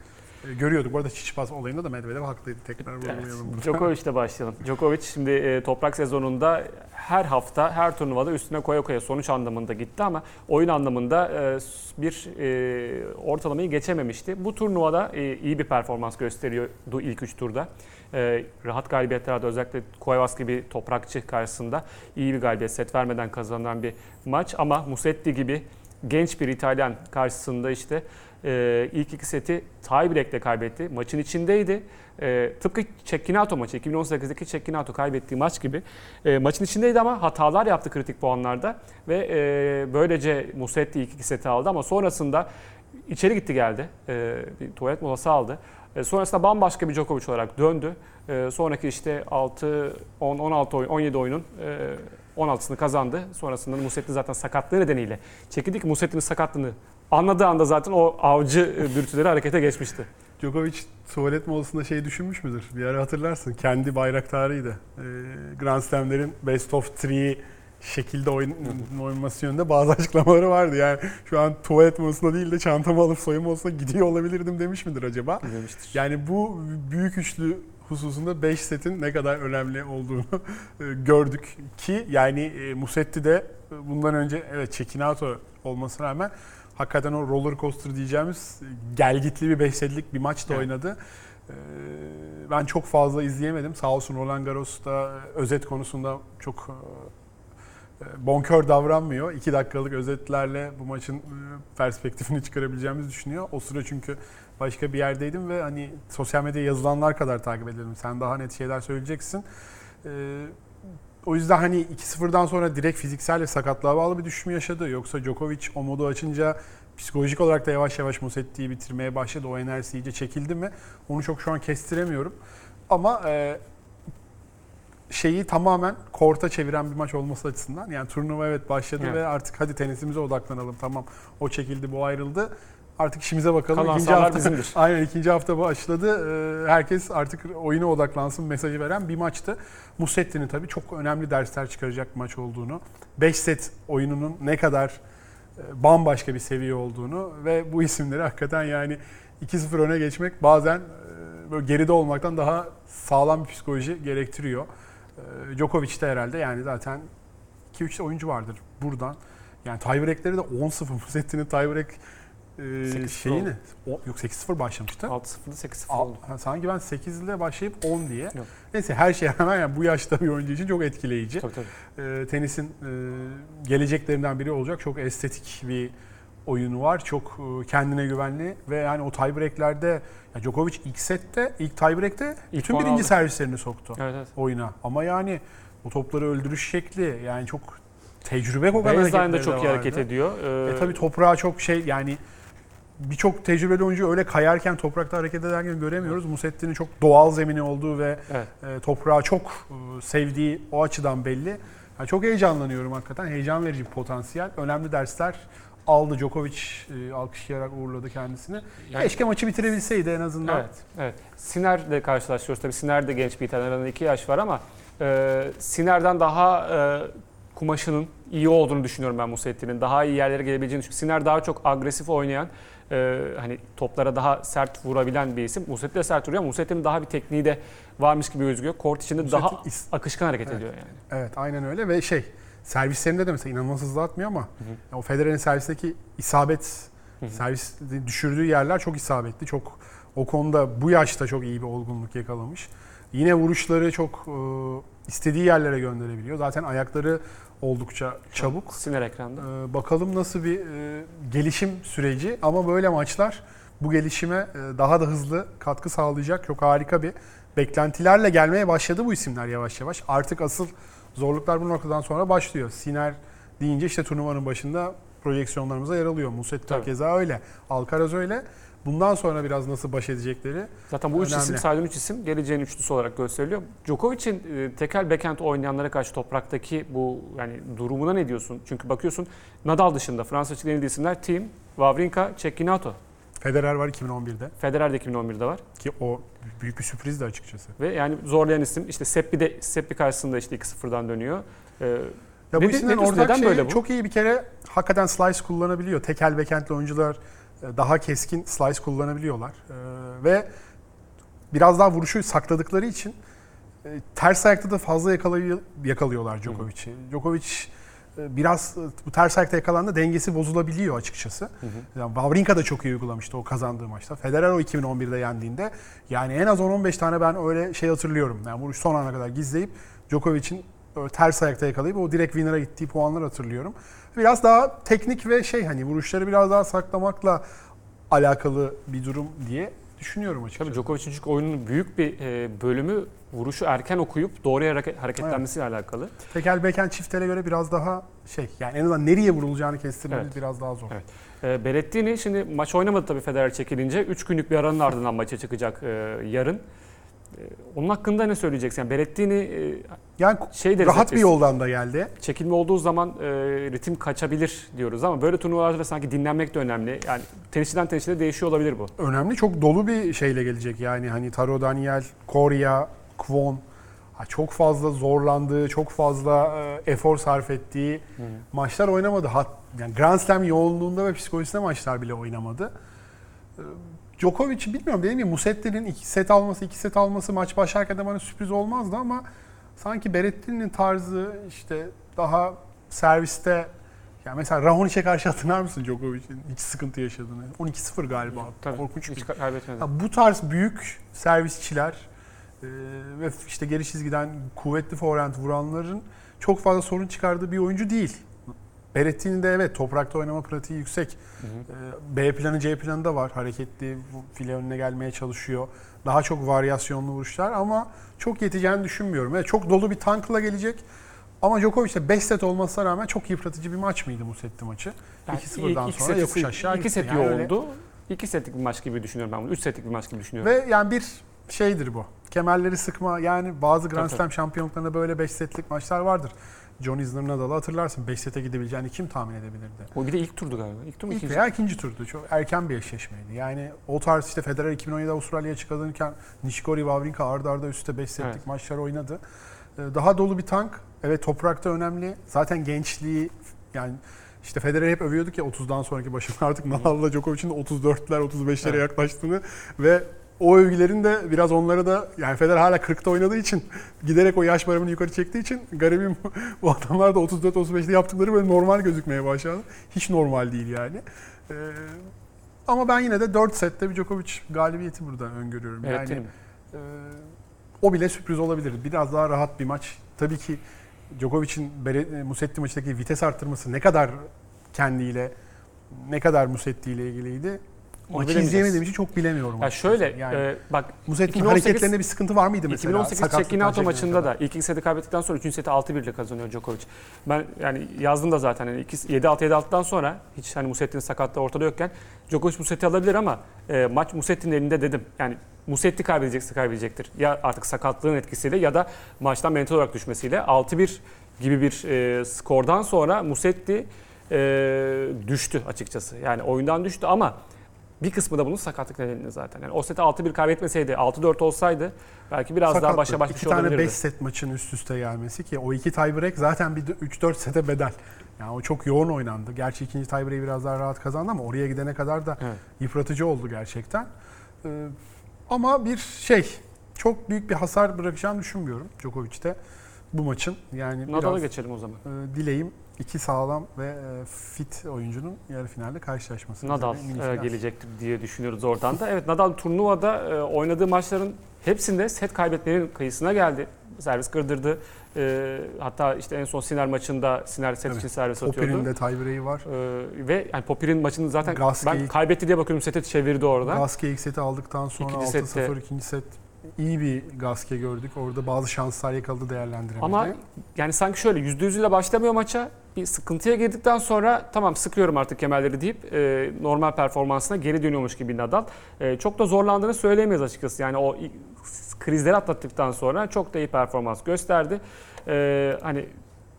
E, görüyorduk. Bu arada Çiçipas olayında da Medvedev haklıydı. Tekrar vurgulayalım. burada. Djokovic'le başlayalım. Djokovic şimdi e, toprak sezonunda her hafta, her turnuvada üstüne koya koya sonuç anlamında gitti ama oyun anlamında e, bir e, ortalamayı geçememişti. Bu turnuvada e, iyi bir performans gösteriyordu ilk üç turda. E, rahat galibiyetlerde özellikle Cuevas gibi toprakçı karşısında iyi bir galibiyet set vermeden kazanılan bir maç ama Musetti gibi genç bir İtalyan karşısında işte e, ilk iki seti tiebreak'le kaybetti. Maçın içindeydi. E, tıpkı Cecchinato maçı, 2018'deki Cecchinato kaybettiği maç gibi. E, maçın içindeydi ama hatalar yaptı kritik puanlarda. Ve e, böylece Musetti ilk iki seti aldı ama sonrasında içeri gitti geldi. E, bir tuvalet molası aldı. E, sonrasında bambaşka bir Djokovic olarak döndü. E, sonraki işte 6, 10, 16 oyun, 17 oyunun e, 16'sını kazandı. Sonrasında Musetti zaten sakatlığı nedeniyle çekildi ki Musetti'nin sakatlığını anladığı anda zaten o avcı e, dürtüleri harekete geçmişti. Djokovic tuvalet molasında şey düşünmüş müdür? Bir ara hatırlarsın. Kendi bayraktarıydı. Ee, Grand Slam'lerin best of three şekilde oyun, oynanması yönünde bazı açıklamaları vardı. Yani şu an tuvalet molasında değil de çantamı alıp soyunma odasına gidiyor olabilirdim demiş midir acaba? Demiştir. Yani bu büyük üçlü hususunda 5 setin ne kadar önemli olduğunu e, gördük ki yani e, Musetti de bundan önce evet Çekinato olmasına rağmen hakikaten o roller coaster diyeceğimiz gelgitli bir 5 setlik bir maç da Evet. oynadı. E, Ben çok fazla izleyemedim. Sağ olsun Roland Garros da e, özet konusunda çok e, e, bonkör davranmıyor. 2 dakikalık özetlerle bu maçın perspektifini çıkarabileceğimizi düşünüyor. O sıra çünkü başka bir yerdeydim ve hani sosyal medyada yazılanlar kadar takip edelim. Sen daha net şeyler söyleyeceksin. Ee, o yüzden hani 2-0'dan sonra direkt fiziksel ve sakatlığa bağlı bir düşme yaşadı. Yoksa Djokovic o modu açınca psikolojik olarak da yavaş yavaş Musetti'yi bitirmeye başladı. O enerjisi iyice çekildi mi? Onu çok şu an kestiremiyorum. Ama e, şeyi tamamen korta çeviren bir maç olması açısından. Yani turnuva evet başladı Evet. ve artık hadi tenisimize odaklanalım. Tamam o çekildi bu ayrıldı. Artık işimize bakalım. Kalan İkinci hafta, bizimdir. Aynen ikinci hafta başladı. Ee, Herkes artık oyuna odaklansın mesajı veren bir maçtı. Musetti'nin tabii çok önemli dersler çıkaracak bir maç olduğunu, 5 set oyununun ne kadar e, bambaşka bir seviye olduğunu ve bu isimleri hakikaten yani 2-0 öne geçmek bazen e, böyle geride olmaktan daha sağlam bir psikoloji gerektiriyor. E, Djokovic de herhalde yani zaten 2-3 oyuncu vardır buradan Yani tiebreak'leri de 10-0 Musetti'nin tiebreak e, 8-0 şeyini. oldu. O, yok 8-0 başlamıştı. 6-0'da 8-0 Al- oldu. sanki ben 8 ile başlayıp 10 diye. Yok. Neyse her şey hemen yani bu yaşta bir oyuncu için çok etkileyici. Tabii tabii. E, tenisin e, geleceklerinden biri olacak. Çok estetik bir oyunu var. Çok e, kendine güvenli ve yani o tiebreak'lerde ya Djokovic ilk sette, ilk tiebreak'te İlk bütün birinci aldı. servislerini soktu Evet evet. oyuna. Ama yani o topları öldürüş şekli yani çok tecrübe kokan hareketleri çok iyi hareket ediyor. Ee, E tabii toprağa çok şey yani birçok tecrübeli oyuncu öyle kayarken toprakta hareket ederken göremiyoruz. Musetti'nin çok doğal zemini olduğu ve Evet. e, toprağı çok e, sevdiği o açıdan belli. Yani çok heyecanlanıyorum hakikaten. Heyecan verici bir potansiyel. Önemli dersler aldı. Djokovic e, alkışlayarak uğurladı kendisini. Yani- Keşke maçı bitirebilseydi en azından. Evet, evet. Siner'le karşılaşıyoruz. Tabii Siner de genç bir İtalyan 2 yaş var ama e, Siner'den daha e, kumaşının iyi olduğunu düşünüyorum ben Musetti'nin. Daha iyi yerlere gelebileceğini düşünüyorum. Siner daha çok agresif oynayan, e, hani toplara daha sert vurabilen bir isim. Musetti de sert vuruyor ama Musetti'nin daha bir tekniği de varmış gibi gözüküyor. Kort içinde Musetti daha is- akışkan hareket Evet. ediyor yani. Evet aynen öyle ve şey servislerinde de mesela inanılmaz hızlı atmıyor ama o Federer'in servisindeki isabet Hı hı. servis düşürdüğü yerler çok isabetli. Çok o konuda bu yaşta çok iyi bir olgunluk yakalamış. Yine vuruşları çok e, istediği yerlere gönderebiliyor. Zaten ayakları oldukça çabuk. Siner ekranda. Ee, bakalım nasıl bir e, gelişim süreci ama böyle maçlar bu gelişime e, daha da hızlı katkı sağlayacak. Çok harika bir beklentilerle gelmeye başladı bu isimler yavaş yavaş. Artık asıl zorluklar bu noktadan sonra başlıyor. Siner deyince işte turnuvanın başında projeksiyonlarımıza yer alıyor. Musetti Tabii. keza öyle. Alcaraz öyle. Bundan sonra biraz nasıl baş edecekleri Zaten bu üç Önemli. isim, saydığım üç isim geleceğin üçlüsü olarak gösteriliyor. Djokovic'in e, tekel backhand oynayanlara karşı topraktaki bu yani durumuna ne diyorsun? Çünkü bakıyorsun Nadal dışında Fransa en iyi isimler Thiem, Wawrinka, Cecchinato. Federer var 2011'de Federer de 2011'de var. ki o büyük bir sürprizdi açıkçası. Ve yani zorlayan isim işte Seppi de Seppi karşısında işte 2-0'dan dönüyor. Ee, Ya bu Ne ne ortak neden şeyi böyle bu? çok iyi bir kere hakikaten slice kullanabiliyor. Tekel backhand'li oyuncular e, daha keskin slice kullanabiliyorlar. Ee, ve biraz daha vuruşu sakladıkları için e, ters ayakta da fazla yakalay- yakalıyorlar Djokovic'i. Djokovic e, biraz e, bu ters ayakta yakalandı dengesi bozulabiliyor açıkçası. Yani Wawrinka da çok iyi uygulamıştı o kazandığı maçta. Federer o 2011'de yendiğinde yani en az 10-15 tane ben öyle şey hatırlıyorum. Yani vuruş son ana kadar gizleyip Djokovic'in ters ayakta yakalayıp o direkt winner'a gittiği puanlar hatırlıyorum. Biraz daha teknik ve şey hani vuruşları biraz daha saklamakla alakalı bir durum diye düşünüyorum açıkçası. tabii Djokovic'in çünkü oyunun büyük bir e, bölümü vuruşu erken okuyup doğru hareket, hareketlenmesiyle alakalı. Tekel backhand çiftlere göre biraz daha şey yani en azından nereye vurulacağını kestirmemiz Evet. biraz daha zor. Evet. E, Berrettini şimdi maç oynamadı tabii Federer çekilince. 3 günlük bir aranın ardından maça çıkacak e, yarın. E, onun hakkında ne söyleyeceksin? Yani Berrettini e, Yani şey hep rahat bir yoldan da geldi. çekilme olduğu zaman e, ritim kaçabilir diyoruz ama böyle turnuvalarda sanki dinlenmek de önemli. Yani tenisçiden tenisçide de değişiyor olabilir bu. önemli. Çok dolu bir şeyle gelecek. Yani hani Taro Daniel, Korea, Kwon çok fazla zorlandığı, çok fazla e, efor sarf ettiği maçlar oynamadı. Hat, yani Grand Slam yoğunluğunda ve psikolojisinde maçlar bile oynamadı. E, Djokovic bilmiyorum dediğim gibi Musetti'nin iki set alması, iki set alması maç başlarken de bana sürpriz olmazdı ama sanki Berrettini'nin tarzı işte daha serviste yani mesela Rahonic'e karşı hatırlar mısın Djokovic'in hiç sıkıntı yaşadığını? 12-0 galiba. Tabii, Korkunç bir hiç kaybetmedi. ya bu tarz büyük servisçiler e, ve işte geri çizgiden kuvvetli forehand vuranların çok fazla sorun çıkardığı bir oyuncu değil. Berrettini'nin de evet toprakta oynama pratiği yüksek. Hı hı. E, B planı C planı da var. Hareketli file önüne gelmeye çalışıyor. Daha çok varyasyonlu vuruşlar ama çok yeteceğini düşünmüyorum. Evet, çok dolu bir tankla gelecek. Ama Djokovic de 5 set olmasına rağmen çok yıpratıcı bir maç mıydı bu setti maçı? Yani 2-0'dan ilk- ilk sonra seti- yokuş aşağı iki set Yani öyle- yoğundu. İki setlik bir maç gibi düşünüyorum ben bunu. Üç setlik bir maç gibi düşünüyorum. Ve yani bir şeydir bu. Kemerleri sıkma yani bazı Grand Slam şampiyonluklarında böyle 5 setlik maçlar vardır. John Isner Nadal'ı hatırlarsın 5 sete gidebileceğini kim tahmin edebilirdi? O bir de ilk turdu galiba. İlk tur mu İlk ikinci? veya ikinci turdu. Çok erken bir eşleşmeydi. Yani o tarz işte Federer 2017'de Avustralya'ya çıkarırken Nishikori, Wawrinka arda arda üstte 5 setlik Evet. maçlar oynadı. Ee, Daha dolu bir tank. Evet toprakta önemli. Zaten gençliği yani işte Federer hep övüyorduk ya 30'dan sonraki başında artık Nadal'la Djokovic'in de 34'ler 35'lere Evet. yaklaştığını ve o övgülerin de biraz onlara da yani Federer hala 40'ta oynadığı için giderek o yaş baremini yukarı çektiği için garibim bu adamlar da 34-35'te yaptıkları böyle normal gözükmeye başladı. Hiç normal değil yani. Ee, ama ben yine de 4 sette bir Djokovic galibiyeti burada öngörüyorum. Evet, yani e, o bile sürpriz olabilir. Biraz daha rahat bir maç. Tabii ki Djokovic'in Bere- Musetti maçındaki vites arttırması ne kadar kendiyle ne kadar Musetti ile ilgiliydi. Maçı izleyemediğim için çok bilemiyorum. Ya şöyle yani e, bak Musetti'nin 2018 hareketlerinde bir sıkıntı var mıydı mesela? 2018 Sakatlıktan Çekinato çekilene maçında da ilk iki seti kaybettikten sonra 3. seti 6-1 ile kazanıyor Djokovic. Ben yani yazdım da zaten hani 7-6 7-6'dan sonra hiç hani Musetti'nin sakatlığı ortada yokken Djokovic Musetti alabilir ama e, maç Musetti'nin elinde dedim. Yani Musetti kaybedecekse kaybedecektir. Ya artık sakatlığın etkisiyle ya da maçtan mental olarak düşmesiyle 6-1 gibi bir e, skordan sonra Musetti e, düştü açıkçası. Yani oyundan düştü ama bir kısmı da bunun sakatlık nedeniyle zaten. Yani o seti 6-1 kaybetmeseydi, 6-4 olsaydı belki biraz daha Sakatlık. başa baş bir İki şey tane olabilirdi. 5 set maçın üst üste gelmesi ki o iki tiebreak zaten bir 3-4 sete bedel. Yani o çok yoğun oynandı. Gerçi ikinci tiebreak'i biraz daha rahat kazandı ama oraya gidene kadar da Evet. yıpratıcı oldu gerçekten. Ee, ama bir şey, çok büyük bir hasar bırakacağını düşünmüyorum Djokovic'te bu maçın. Yani Nadal'a biraz geçelim o zaman. e, dileğim iki sağlam ve e, fit oyuncunun yarı finalde karşılaşması. Nadal e, gelecektir diye düşünüyoruz oradan da. Evet Nadal turnuvada e, oynadığı maçların hepsinde set kaybetmenin kıyısına geldi. Servis kırdırdı. E, hatta işte en son Siner maçında Siner set Evet. için servis atıyordu. Popper'in de tiebreak'i var. E, ve yani Popir'in maçını zaten Gasquet- ben kaybetti diye bakıyorum sete çevirdi orada. Gasquet ilk seti aldıktan sonra İkinci 6-0 sette- ikinci set iyi bir Gasquet gördük. Orada bazı şanslar yakaladı değerlendiremedi. Ama yani sanki şöyle %100 ile başlamıyor maça. Bir sıkıntıya girdikten sonra tamam sıkıyorum artık kemerleri deyip e, normal performansına geri dönüyormuş gibi Nadal. E, çok da zorlandığını söyleyemeyiz açıkçası. Yani o krizleri atlattıktan sonra çok da iyi performans gösterdi. E, hani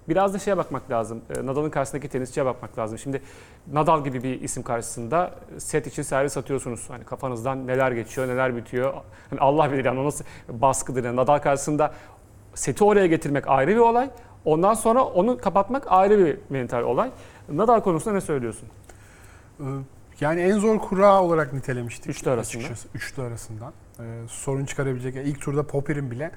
biraz da şeye bakmak lazım. E, Nadal'ın karşısındaki tenisçiye bakmak lazım. Şimdi Nadal gibi bir isim karşısında set için servis atıyorsunuz. Hani kafanızdan neler geçiyor, neler bitiyor. Hani Allah bilir yani o nasıl baskıdır. Yani Nadal karşısında seti oraya getirmek ayrı bir olay. Ondan sonra onu kapatmak ayrı bir mental olay. Nadal konusunda ne söylüyorsun? Ee, Yani en zor kura olarak nitelemiştik. Üçlü arasında. Açıkçası. Üçlü arasından. Ee, sorun çıkarabilecek. ilk turda Popper'in bile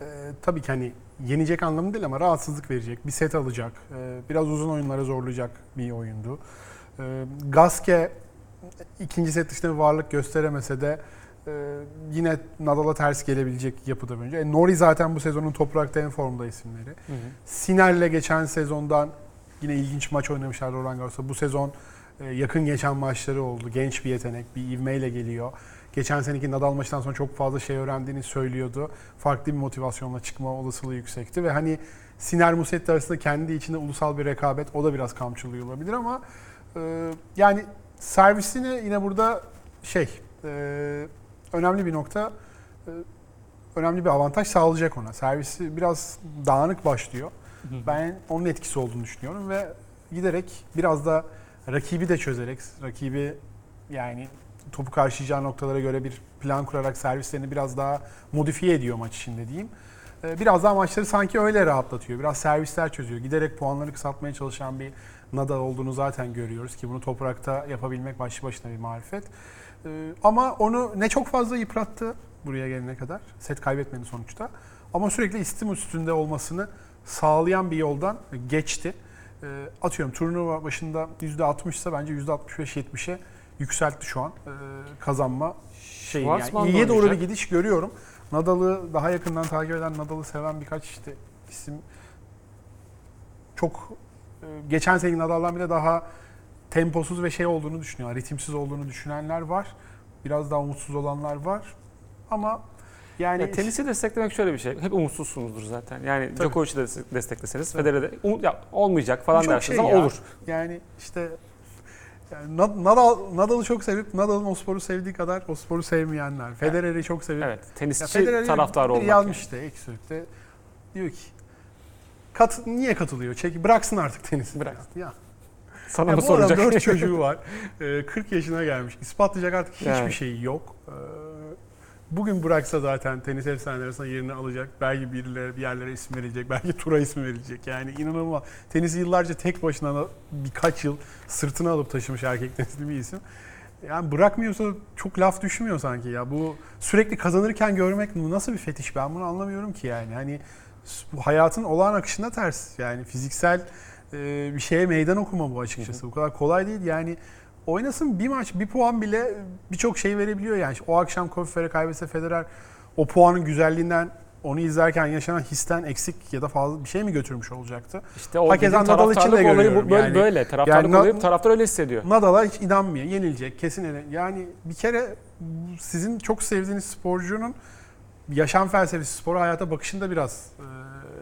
e, tabii ki hani yenecek anlamı değil ama rahatsızlık verecek. Bir set alacak. e, biraz uzun oyunlara zorlayacak bir oyundu. Ee, Gasquet ikinci set dışında bir varlık gösteremese de e, yine Nadal'a ters gelebilecek yapıda bence. E, Nori zaten bu sezonun toprakta en formda isimleri. Siner'le geçen sezondan yine ilginç maç oynamışlar Roland Garros'ta. Bu sezon e, yakın geçen maçları oldu. Genç bir yetenek, bir ivmeyle geliyor. Geçen seneki Nadal maçından sonra çok fazla şey öğrendiğini söylüyordu. Farklı bir motivasyonla çıkma olasılığı yüksekti ve hani Siner Musetti arasında kendi içinde ulusal bir rekabet o da biraz kamçılıyor olabilir ama e, yani servisini yine burada şey e, önemli bir nokta e, önemli bir avantaj sağlayacak ona. Servisi biraz dağınık başlıyor. Ben onun etkisi olduğunu düşünüyorum ve giderek biraz da rakibi de çözerek, rakibi yani topu karşılayacağı noktalara göre bir plan kurarak servislerini biraz daha modifiye ediyor maç içinde diyeyim. Ee, Biraz daha maçları sanki öyle rahatlatıyor. Biraz servisler çözüyor. Giderek puanları kısaltmaya çalışan bir Nadal olduğunu zaten görüyoruz ki bunu toprakta yapabilmek başlı başına bir marifet. Ee, Ama onu ne çok fazla yıprattı buraya gelene kadar. Set kaybetmedi sonuçta. Ama sürekli istim üstünde olmasını sağlayan bir yoldan geçti. Ee, atıyorum turnuva başında %60 ise bence %65-70'e yükseltti şu an ee, kazanma şeyi. Yani iyiye doğru bir gidiş görüyorum. Nadal'ı daha yakından takip eden, Nadal'ı seven birkaç işte isim çok e, geçen seneki Nadal'dan bile daha temposuz ve şey olduğunu düşünüyorlar. Ritimsiz olduğunu düşünenler var. Biraz daha umutsuz olanlar var. Ama yani Ya, tenisi desteklemek şöyle bir şey. Hep umutsuzsunuzdur zaten. Yani. Djokovic'i de destekleseniz, Federer'e de umut, ya, olmayacak falan çok dersiniz şey ama ya. olur. Yani işte yani Nad- Nadal Nadal'ı çok sevip Nadal'ın o sporu sevdiği kadar o sporu sevmeyenler. Federer'i çok sevip Evet, ya tenisçi Federer'e taraftarı biri olmak. yazmış işte ilk sürükte. Diyor ki kat, niye katılıyor? Çek bıraksın artık tenisi. Bıraksın. Ya. Sana Ya mı bu soracak? 4 çocuğu var. Ee, 40 yaşına gelmiş. İspatlayacak artık hiçbir Yani. şeyi yok. Ee, Bugün bıraksa zaten tenis efsaneleri arasında yerini alacak. Belki birileri bir yerlere isim verilecek. Belki tura ismi verilecek. Yani inanılmaz. Tenisi yıllarca tek başına birkaç yıl sırtına alıp taşımış erkek tenisli bir isim. yani bırakmıyorsa çok laf düşmüyor sanki ya. Bu sürekli kazanırken görmek nasıl bir fetiş ben bunu anlamıyorum ki yani. Hani bu hayatın olağan akışına ters. Yani fiziksel e, bir şeye meydan okuma bu açıkçası. Bu kadar kolay değil. Yani oynasın bir maç bir puan bile birçok şey verebiliyor yani. O akşam Kofifer'e kaybetse Federer o puanın güzelliğinden onu izlerken yaşanan histen eksik ya da fazla bir şey mi götürmüş olacaktı? İşte o Hakeza Nadal için de olayı bu- böyle, yani. böyle. Taraftarlık Yani olayı taraftar öyle hissediyor. Nadal'a hiç inanmıyor. Yenilecek. Kesin Yani bir kere sizin çok sevdiğiniz sporcunun yaşam felsefesi, spora hayata bakışında biraz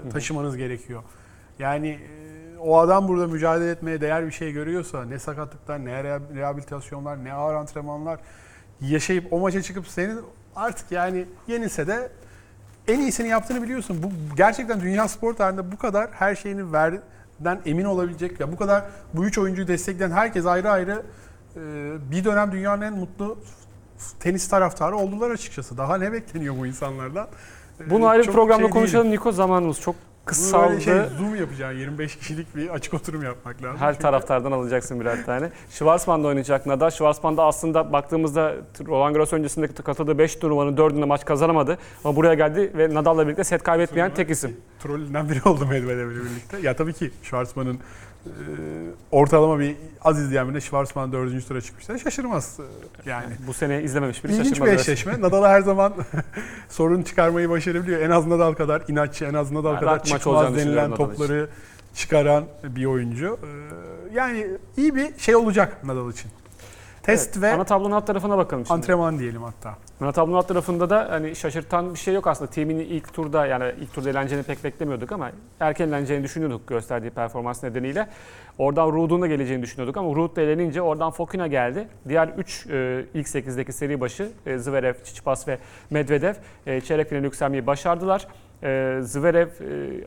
e, taşımanız gerekiyor. Yani e, o adam burada mücadele etmeye değer bir şey görüyorsa ne sakatlıklar, ne reha- rehabilitasyonlar, ne ağır antrenmanlar yaşayıp o maça çıkıp senin artık yani yenilse de en iyisini yaptığını biliyorsun. Bu gerçekten dünya spor tarihinde bu kadar her şeyini verden emin olabilecek ya bu kadar bu üç oyuncuyu destekleyen herkes ayrı ayrı e, bir dönem dünyanın en mutlu tenis taraftarı oldular açıkçası. Daha ne bekleniyor bu insanlardan? E, Bunu ayrı bir programda şey konuşalım değil. Niko zamanımız çok kısaldı. böyle şey zoom yapacaksın 25 kişilik bir açık oturum yapmak lazım. Her Çünkü- taraftardan alacaksın birer tane. Schwarzman'da oynayacak Nadal. Schwarzman'da aslında baktığımızda Roland Garros öncesinde katıldığı 5 turnuvanın 4'ünde maç kazanamadı. Ama buraya geldi ve Nadal'la birlikte set kaybetmeyen tek isim. Trollünden biri oldu Medvedev'le birlikte. Ya tabii ki Schwarzman'ın e, ortalama bir az izleyen birine Schwarzman 4. tura çıkmışlar. Şaşırmaz e, yani. Bu sene izlememiş biri İlginç bir şaşırmaz. eşleşme. Nadal her zaman sorun çıkarmayı başarabiliyor. En az Nadal kadar inatçı, en az Nadal Ben kadar çıkmaz denilen topları çıkaran bir oyuncu. Ee, Yani iyi bir şey olacak Nadal için. Test Evet, ve Ana tablonun alt tarafına bakalım şimdi. antrenman diyelim hatta. Ana tablonun alt tarafında da hani şaşırtan bir şey yok aslında. Team'in ilk turda yani ilk turda eğleneceğini pek beklemiyorduk ama erken eğleneceğini düşünüyorduk gösterdiği performans nedeniyle. Oradan Ruud'un da geleceğini düşünüyorduk ama Ruud da eğlenince oradan Fokina geldi. Diğer 3 ilk 8'deki seri başı e, Zverev, Tsitsipas ve Medvedev e, çeyrek finale yükselmeyi başardılar. E, Zverev e,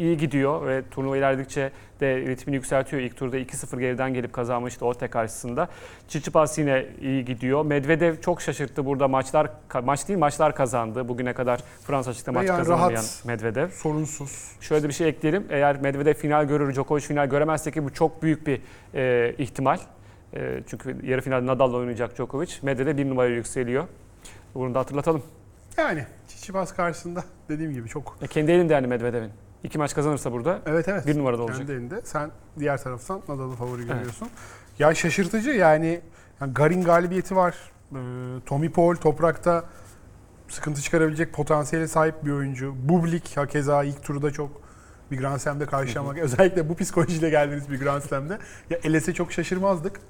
iyi gidiyor ve turnuva ilerledikçe de ritmini yükseltiyor. İlk turda 2-0 geriden gelip kazanmıştı Orte karşısında. Tsitsipas yine iyi gidiyor. Medvedev çok şaşırttı burada maçlar maç değil maçlar kazandı. Bugüne kadar Fransa açıkta maç yani kazanamayan rahat. Medvedev. Sorunsuz. Şöyle bir şey ekleyelim. Eğer Medvedev final görür, Djokovic final göremezse ki bu çok büyük bir e, ihtimal. E, çünkü yarı finalde Nadal'la oynayacak Djokovic. Medvedev bir numaraya yükseliyor. Bunu da hatırlatalım. Yani Tsitsipas karşısında dediğim gibi çok E, kendi elinde yani Medvedev'in. İki maç kazanırsa burada Evet evet. bir numarada olacak. Kendi elinde. Sen diğer taraftan Nadal'ı favori görüyorsun. Ya şaşırtıcı yani, yani Garin galibiyeti var. Ee, Tommy Paul toprakta sıkıntı çıkarabilecek potansiyele sahip bir oyuncu. Bublik hakeza ilk turda çok bir Grand Slam'de karşılamak. Özellikle bu psikolojiyle geldiğiniz bir Grand Slam'de. Ya Eles'e çok şaşırmazdık.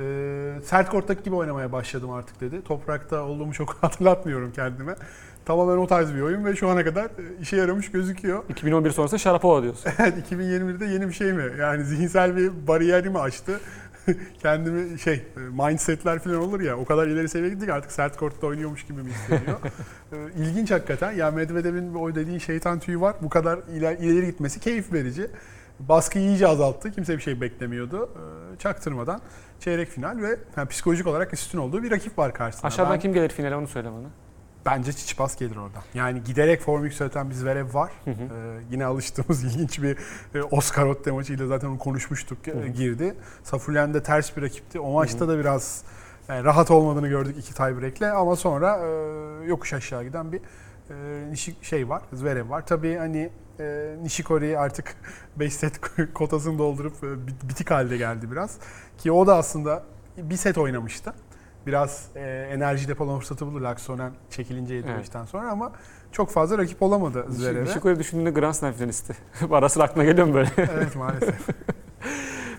Ee, sert korttaki gibi oynamaya başladım artık dedi. Toprakta olduğumu çok hatırlatmıyorum kendime. Tamamen o tarz bir oyun ve şu ana kadar e, işe yaramış gözüküyor. 2011 sonrası Sharapova diyorsun. Evet 2021'de yeni bir şey mi? Yani zihinsel bir bariyeri mi aştı? Kendimi şey mindsetler falan olur ya o kadar ileri seviyeye gittik artık sert kortta oynuyormuş gibi mi hissediyor? Ee, İlginç hakikaten. Ya Medvedev'in o dediğin şeytan tüyü var. Bu kadar iler- ileri gitmesi keyif verici. Baskıyı iyice azalttı. Kimse bir şey beklemiyordu. Ee, Çaktırmadan çeyrek final ve yani psikolojik olarak üstün olduğu bir rakip var karşısında. Aşağıdan Ben- kim gelir finale onu söyle bana. Bence Çiçipas gelir oradan. Yani giderek form yükselten bir Zverev var. Hı hı. Ee, yine alıştığımız ilginç bir e, Oscar Otte maçıyla zaten onu konuşmuştuk e, Hı hı. girdi. Safulen de ters bir rakipti. O maçta da biraz yani rahat olmadığını gördük iki tiebreak'le ama sonra e, yokuş aşağı giden bir e, şey var. Zverev var. Tabii hani e, Nishikori artık 5 set kotasını doldurup e, bit- bitik halde geldi biraz. Ki o da aslında bir set oynamıştı. Biraz e, enerji depolama fırsatı buldu Laksonen çekilince 7 Evet. ama ama çok fazla rakip olamadı Zverev'e. Nishikori düşündüğünde Grand Slam finalisti. Ara sıra aklına geliyor mu böyle? evet maalesef.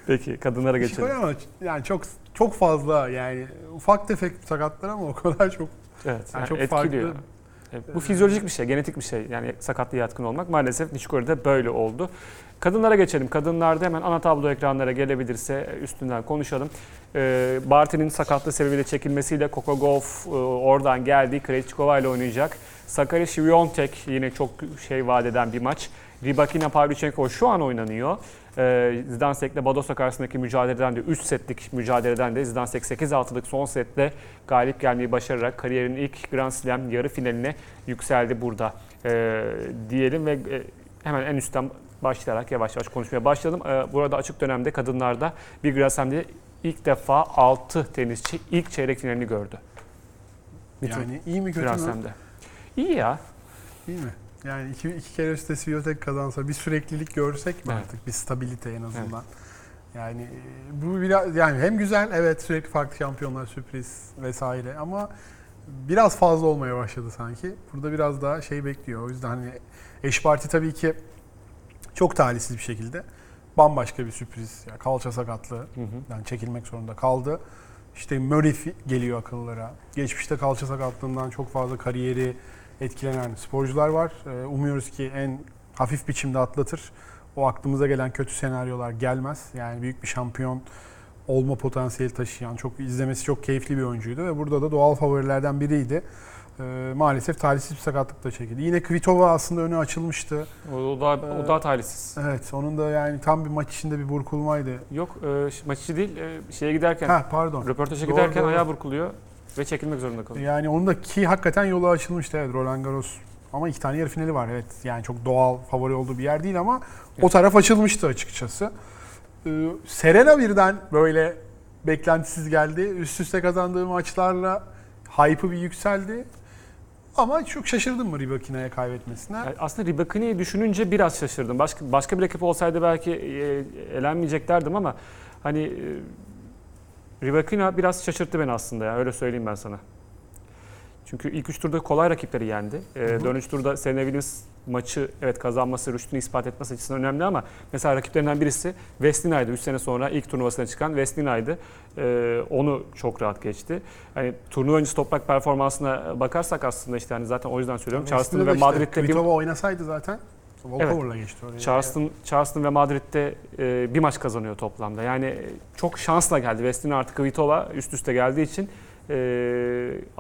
Peki kadınlara geçelim. Nishikori ama yani çok çok fazla yani ufak tefek sakatlar ama o kadar çok Evet, Yani yani çok etkiliyor. farklı. Bu fizyolojik bir şey, genetik bir şey. Yani sakatlığa yatkın olmak maalesef Nishikori'de böyle oldu. Kadınlara geçelim. Kadınlarda hemen ana tablo ekranlara gelebilirse üstünden konuşalım. Ee, Barty'nin sakatlığı sebebiyle çekilmesiyle Coco Gauff e, oradan geldi. Krejcikova ile oynayacak. Sakari Şiviyontek yine çok şey vaat eden bir maç. Rybakina Pavlyuchenkova şu an oynanıyor. Ee, Zidansek Badosa karşısındaki mücadeleden de 3 setlik mücadeleden de Zidansek 8-6'lık son sette galip gelmeyi başararak kariyerinin ilk Grand Slam yarı finaline yükseldi burada Ee, diyelim ve e, hemen en üstten başlayarak yavaş yavaş konuşmaya başladım. Ee, burada açık dönemde kadınlarda bir Grand Slam'de ilk defa 6 tenisçi ilk çeyrek finalini gördü. Tur Yani iyi mi kötü mü? İyi ya. İyi mi? Yani iki, iki kere üstte Swiatek kazansa bir süreklilik görsek mi Evet. artık? Bir stabilite en azından. Yani e, bu biraz yani hem güzel evet sürekli farklı şampiyonlar sürpriz vesaire ama biraz fazla olmaya başladı sanki. Burada biraz daha şey bekliyor. O yüzden hani eş parti tabii ki çok talihsiz bir şekilde bambaşka bir sürpriz. Yani kalça sakatlığı yani çekilmek zorunda kaldı. İşte Murray geliyor akıllara. Geçmişte kalça sakatlığından çok fazla kariyeri etkilenen sporcular var. Ee, Umuyoruz ki en hafif biçimde atlatır. O aklımıza gelen kötü senaryolar gelmez. Yani büyük bir şampiyon olma potansiyeli taşıyan, çok izlemesi çok keyifli bir oyuncuydu ve burada da doğal favorilerden biriydi. Ee, maalesef talihsiz bir sakatlıkla çekildi. Yine Kvitova aslında önü açılmıştı. O, o daha, o daha talihsiz. Evet, onun da yani tam bir maç içinde bir burkulmaydı. Yok e, maç içi değil. E, şeye giderken, Ha pardon. röportaja Doğru, giderken doğru. ayağı burkuluyor ve çekilmek zorunda kalıyor. Yani onun da ki hakikaten yolu açılmıştı evet Roland Garros. Ama iki tane yarı finali var evet. Yani çok doğal favori olduğu bir yer değil ama o taraf açılmıştı açıkçası. Ee, Serena birden böyle beklentisiz geldi. Üst üste kazandığı maçlarla hype'ı bir yükseldi. Ama çok şaşırdım mı Ribakina'ya kaybetmesine. Yani aslında Ribakini'yi düşününce biraz şaşırdım. Başka başka bir rakip olsaydı belki e, elenmeyecek derdim ama hani e, Ribakina biraz şaşırttı beni aslında ya öyle söyleyeyim ben sana. Çünkü ilk üç turda kolay rakipleri yendi. E, hı. dönüş turda Serena Williams maçı evet kazanması, rüştünü ispat etmesi açısından önemli ama mesela rakiplerinden birisi Veslina'ydı. 3 sene sonra ilk turnuvasına çıkan Veslina'ydı. E, onu çok rahat geçti. Hani turnuva öncesi toprak performansına bakarsak aslında işte hani zaten o yüzden söylüyorum. Charleston ve işte Madrid'de bir oynasaydı zaten Volkover'la geçti oraya. Charleston, Charleston ve Madrid'de e, bir maç kazanıyor toplamda. Yani e, çok şansla geldi. Westin artık Kvitova üst üste geldiği için. E,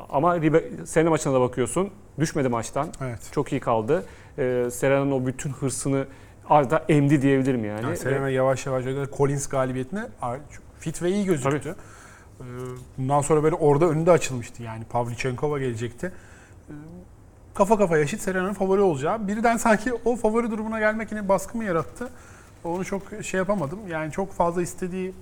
ama Ribe- Serena maçına da bakıyorsun. Düşmedi maçtan. Evet. Çok iyi kaldı. E, Serena'nın o bütün hırsını adeta emdi diyebilirim yani. Yani Serena yavaş yavaş öyle Collins galibiyetine fit ve iyi gözüktü. Ee, Bundan sonra böyle orada önünde açılmıştı yani Pavlyuchenkova gelecekti. Kafa kafa yaşıt Serena'nın favori olacağı. Birden sanki o favori durumuna gelmek yine baskı mı yarattı? Onu çok şey yapamadım. Yani çok fazla istediği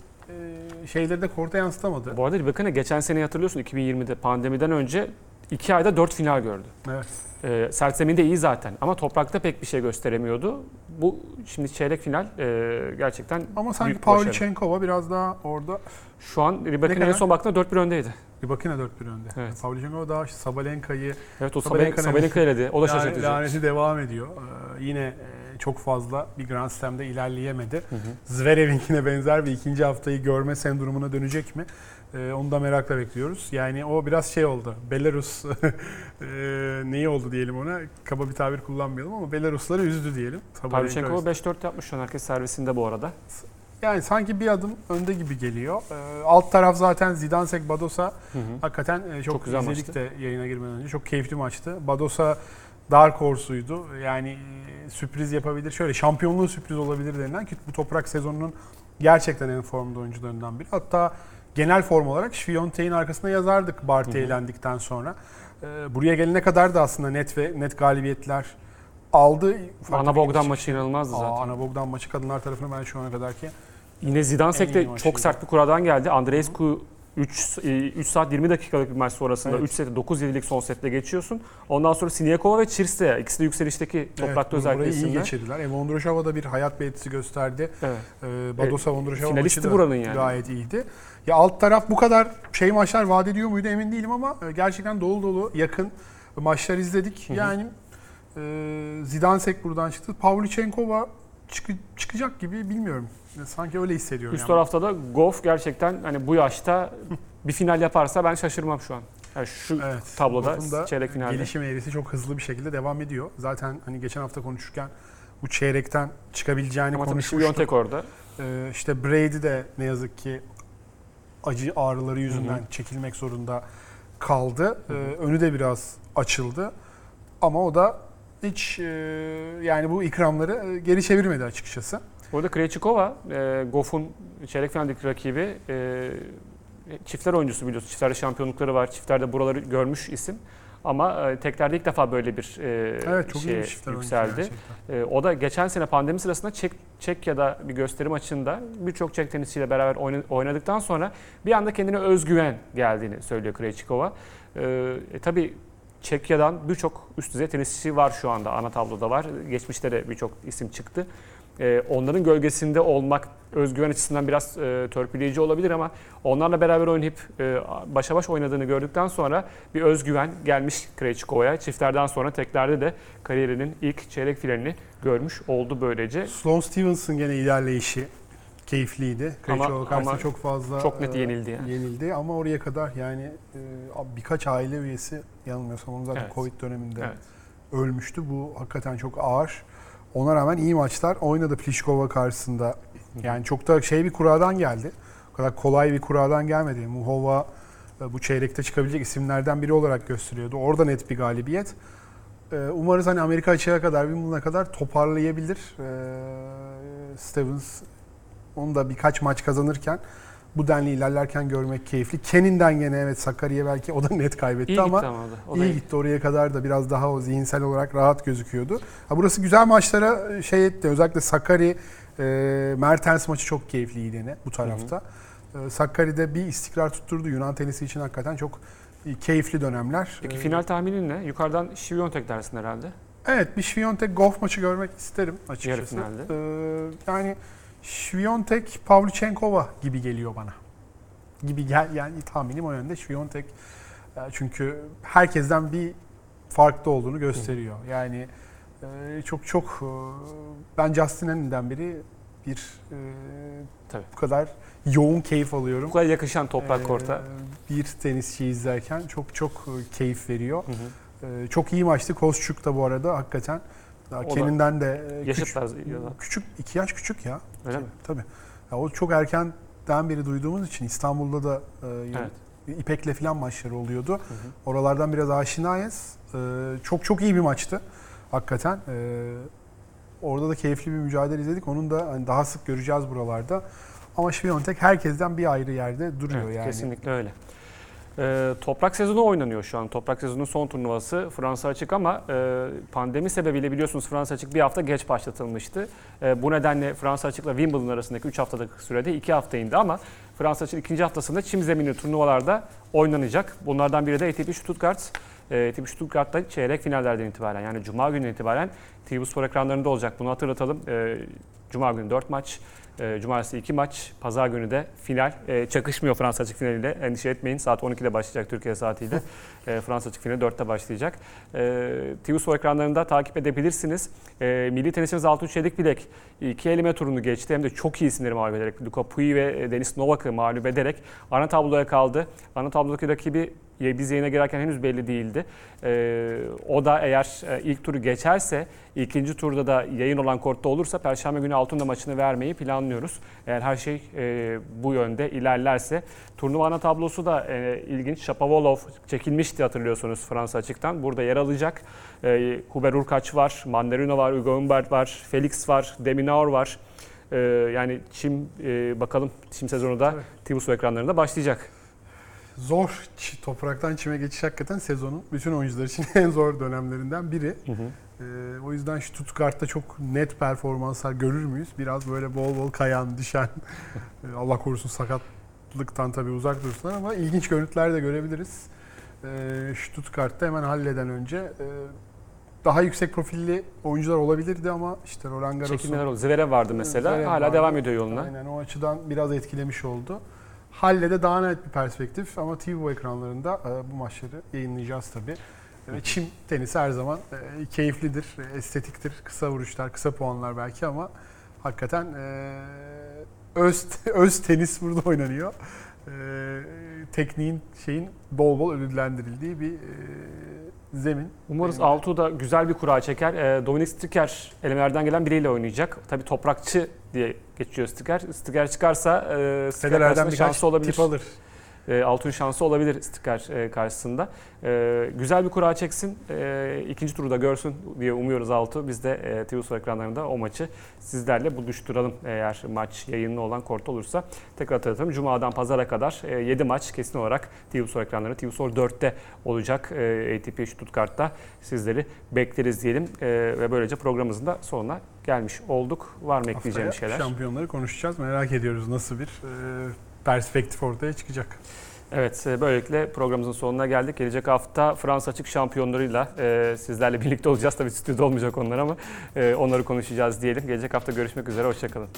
şeyleri de korta yansıtamadı. Bu arada Ribakina geçen sene hatırlıyorsun 2020'de pandemiden önce 2 ayda 4 final gördü. Evet. E, sert zeminde iyi zaten ama toprakta pek bir şey gösteremiyordu. Bu şimdi çeyrek final e, gerçekten Ama sanki. Pavlyuchenkova biraz daha orada Şu an Ribakina en son baktığında 4-1 öndeydi. bir bakına 4-1 önde. Evet. Pavlyuchenkova daha Sabalenka'yı Evet o Sabalenka, Sabalenka eledi. O da Yani şaşırtıcı. laneti devam ediyor. Ee, yine e, çok fazla bir Grand Slam'de ilerleyemedi. Hı hı. Zverev'inkine benzer bir ikinci haftayı görme sendromuna dönecek mi? Ee, onu da merakla bekliyoruz. Yani o biraz şey oldu. Belarus e, neyi oldu diyelim ona? Kaba bir tabir kullanmayalım ama Belarusları üzdü diyelim. Üzdü. 5-4 yapmış şu an herkes servisinde bu arada. Yani sanki bir adım önde gibi geliyor. Ee, alt taraf zaten Zidansek Badosa Hı hı. Hakikaten e, çok, Çok güzel izledik maçtı. de yayına girmeden önce. Çok keyifli maçtı. Badosa Dark Horse'uydu. Yani e, sürpriz yapabilir. Şöyle şampiyonluğu sürpriz olabilir denilen ki bu toprak sezonunun gerçekten en formda oyuncularından biri. Hatta genel form olarak Şviyontek'in arkasında yazardık hı. eğlendikten sonra. Ee, buraya gelene kadar da aslında net ve net galibiyetler aldı. Ana Bogdan maçı inanılmazdı zaten. Aa, Ana Bogdan maçı kadınlar tarafına ben şu ana kadar ki Yine de iyi çok sert bir kuradan geldi. Andreescu 3, 3 saat 20 dakikalık bir maç sonrasında Evet. 3 seti 9-7'lik son setle geçiyorsun. Ondan sonra Siniakova ve Çirsteya ikisi de yükselişteki toprakta evet, özellikle burayı iyi geçirdiler. E, Vondroshova da bir hayat belirtisi gösterdi. Evet. Ee, Badosa Vondroshova finalisti maçı da buranın yani. gayet iyiydi. Ya alt taraf bu kadar şey maçlar vaat ediyor muydu emin değilim ama e, gerçekten dolu dolu yakın maçlar izledik. Hı hı. Yani e, Zidansek buradan çıktı. Pavlyuchenkova çıkı- çıkacak gibi bilmiyorum. Sanki öyle hissediyorum. Üst yani. tarafta da Goff gerçekten hani bu yaşta bir final yaparsa ben şaşırmam şu an. Yani şu Evet. tabloda çeyrek finalde. Gelişim eğrisi çok hızlı bir şekilde devam ediyor. Zaten hani geçen hafta konuşurken bu çeyrekten çıkabileceğini Ama tabii konuşmuştuk. Şviyontek orada. Ee, işte Brady de ne yazık ki acı ağrıları yüzünden Hı çekilmek zorunda kaldı. Ee, önü de biraz açıldı. Ama o da hiç e, yani bu ikramları e, geri çevirmedi açıkçası. Burada Krejcikova, e, Goff'un çeyrek finaldeki rakibi. E, çiftler oyuncusu biliyorsun. Çiftlerde şampiyonlukları var. Çiftlerde buraları görmüş isim. Ama e, teklerde ilk defa böyle bir e, Evet çok iyi şeye bir çiftler oyuncu yükseldi. E, o da geçen sene pandemi sırasında Çek, Çekya'da bir gösteri maçında birçok Çek tenisçiyle beraber oyna- oynadıktan sonra bir anda kendine özgüven geldiğini söylüyor Krejcikova. E, e, tabii Çekya'dan birçok üst düzey tenisçi var şu anda ana tabloda var. Geçmişte de birçok isim çıktı. E, onların gölgesinde olmak özgüven açısından biraz e, törpüleyici olabilir ama onlarla beraber oynayıp e, başa baş oynadığını gördükten sonra bir özgüven gelmiş Krejcikova'ya. Çiftlerden sonra teklerde de kariyerinin ilk çeyrek finalini görmüş oldu böylece. Sloane Stevenson gene ilerleyişi keyifliydi. Krejcikova karşısında çok fazla çok net e, yenildi yani. yenildi ama oraya kadar yani e, birkaç aile üyesi yanılmıyorsam onun zaten Evet. Covid döneminde Evet. ölmüştü. Bu hakikaten çok ağır. Ona rağmen iyi maçlar oynadı Pliskova karşısında. Yani çok da şey bir kuradan geldi. O kadar kolay bir kuradan gelmedi. Muhova e, bu çeyrekte çıkabilecek isimlerden biri olarak gösteriyordu. Orada net bir galibiyet. E, Umarız hani Amerika açığa kadar, Wimbledon'a kadar toparlayabilir. E, Stevens onu da birkaç maç kazanırken bu denli ilerlerken görmek keyifli. Kenin'den gene evet Sakarya belki o da net kaybetti İyi ama gitti ama o da. O da iyi gitti oraya kadar da biraz daha o zihinsel olarak rahat gözüküyordu. Ha, burası güzel maçlara şey etti. Özellikle Sakari e, Mertens maçı çok keyifliydi yine bu tarafta. E, Sakkari'de bir istikrar tutturdu. Yunan tenisi için hakikaten çok e, keyifli dönemler. Peki E, final tahminin ne? Yukarıdan Şiviyontek dersin herhalde. Evet bir Şviyontek golf maçı görmek isterim açıkçası. Yarı finalde. E, yani Şviyontek Pavlyuchenkova gibi geliyor bana. Gibi gel yani tahminim o yönde. Şviyontek e, çünkü herkesten bir farklı olduğunu gösteriyor. Yani e, çok çok e, ben Justin Henley'den beri bir Tabii. bu kadar yoğun keyif alıyorum. Bu kadar yakışan toprak korta. bir tenisçi izlerken çok çok keyif veriyor. Hı hı. Çok iyi maçtı. Kozçuk da bu arada hakikaten. Daha Kendinden de küçük, küçük, iki yaş küçük ya. Öyle mi? Tabii. Ya o çok erkenden beri duyduğumuz için İstanbul'da da e, Evet. İpek'le falan maçları oluyordu. Hı hı. Oralardan biraz aşinayız. E, çok çok iyi bir maçtı hakikaten. E, orada da keyifli bir mücadele izledik. Onun da hani daha sık göreceğiz buralarda. Ama Şviyontek herkesten bir ayrı yerde duruyor Evet, yani. Kesinlikle öyle. Ee, toprak sezonu oynanıyor şu an. Toprak sezonunun son turnuvası Fransa açık ama e, pandemi sebebiyle biliyorsunuz Fransa açık bir hafta geç başlatılmıştı. E, bu nedenle Fransa açıkla Wimbledon arasındaki 3 haftalık sürede 2 hafta indi ama Fransa açık ikinci haftasında çim zeminli turnuvalarda oynanacak. Bunlardan biri de ATP Stuttgart. E, ATP Stuttgart'ta çeyrek finallerden itibaren yani Cuma günü itibaren TV Spor ekranlarında olacak. Bunu hatırlatalım. E, Cuma günü 4 maç, e, Cumartesi 2 maç, Pazar günü de final. E, çakışmıyor Fransa açık finaliyle. Endişe etmeyin. Saat 12'de başlayacak Türkiye saatiyle. e, Fransa açık finali 4'te başlayacak. E, TV Spor ekranlarında takip edebilirsiniz. E, milli tenisimiz Altun Çelik Bilek iki elime turunu geçti. Hem de çok iyi isimleri mağlup ederek. Luka Pui ve Denis Novak'ı mağlup ederek ana tabloya kaldı. Ana tablodaki rakibi e, biz yayına girerken henüz belli değildi. E, o da eğer e, ilk turu geçerse ikinci turda da yayın olan kortta olursa Perşembe günü Altun'da maçını vermeyi planlıyoruz. Eğer her şey e, bu yönde ilerlerse. Turnuva ana tablosu da e, ilginç. Shapovalov çekilmişti hatırlıyorsunuz Fransa açıktan. Burada yer alacak. E, Huber Urkaç var, Mandarino var, Hugo Humbert var, Felix var, Deminaur var. E, yani çim e, bakalım çim sezonu da Tabii. TV ekranlarında başlayacak. Zor topraktan çime geçiş hakikaten sezonun bütün oyuncular için en zor dönemlerinden biri. Ee, o yüzden Stuttgart'ta çok net performanslar görür müyüz? Biraz böyle bol bol kayan, düşen, e, Allah korusun sakatlıktan tabii uzak dursunlar ama ilginç görüntüler de görebiliriz. Ee, Stuttgart'ta hemen halleden önce e, daha yüksek profilli oyuncular olabilirdi ama işte Roland Garros'un Çekilmeler oldu. Zverev vardı mesela. Zverev Hala vardı. devam ediyor yoluna. Aynen o açıdan biraz etkilemiş oldu. Halle de daha net bir perspektif ama TV ekranlarında e, bu maçları yayınlayacağız tabii. E, Çim tenisi her zaman e, keyiflidir, estetiktir. Kısa vuruşlar, kısa puanlar belki ama hakikaten öz öz tenis burada oynanıyor. Tekniğin şeyin bol bol ödüllendirildiği bir zemin. Umarız Altuğ da güzel bir kura çeker. Ee, Dominik Striker elemelerden gelen biriyle oynayacak. Tabii toprakçı diye geçiyor Striker. Striker çıkarsa e, Striker Federer'den birkaç şansı olabilir. tip alır. E, altın şansı olabilir Sticker e, karşısında. E, güzel bir kura çeksin. İkinci turda görsün diye umuyoruz Altu. Biz de TV ekranlarında o maçı sizlerle buluşturalım eğer maç yayınlı olan kort olursa. Tekrar hatırlatalım. Cuma'dan pazara kadar 7 maç kesin olarak TV Spor ekranlarında TV Spor 4'te olacak ATP Stuttgart'ta. Sizleri bekleriz diyelim ve böylece programımızın da sonuna gelmiş olduk. Var mı ekleyeceğim şeyler? şampiyonları konuşacağız. Merak ediyoruz nasıl bir e, perspektif ortaya çıkacak. Evet, e, böylelikle programımızın sonuna geldik. Gelecek hafta Fransa açık şampiyonlarıyla e, sizlerle birlikte olacağız. Tabii stüdyoda olmayacak onlar ama e, onları konuşacağız diyelim. Gelecek hafta görüşmek üzere, hoşçakalın.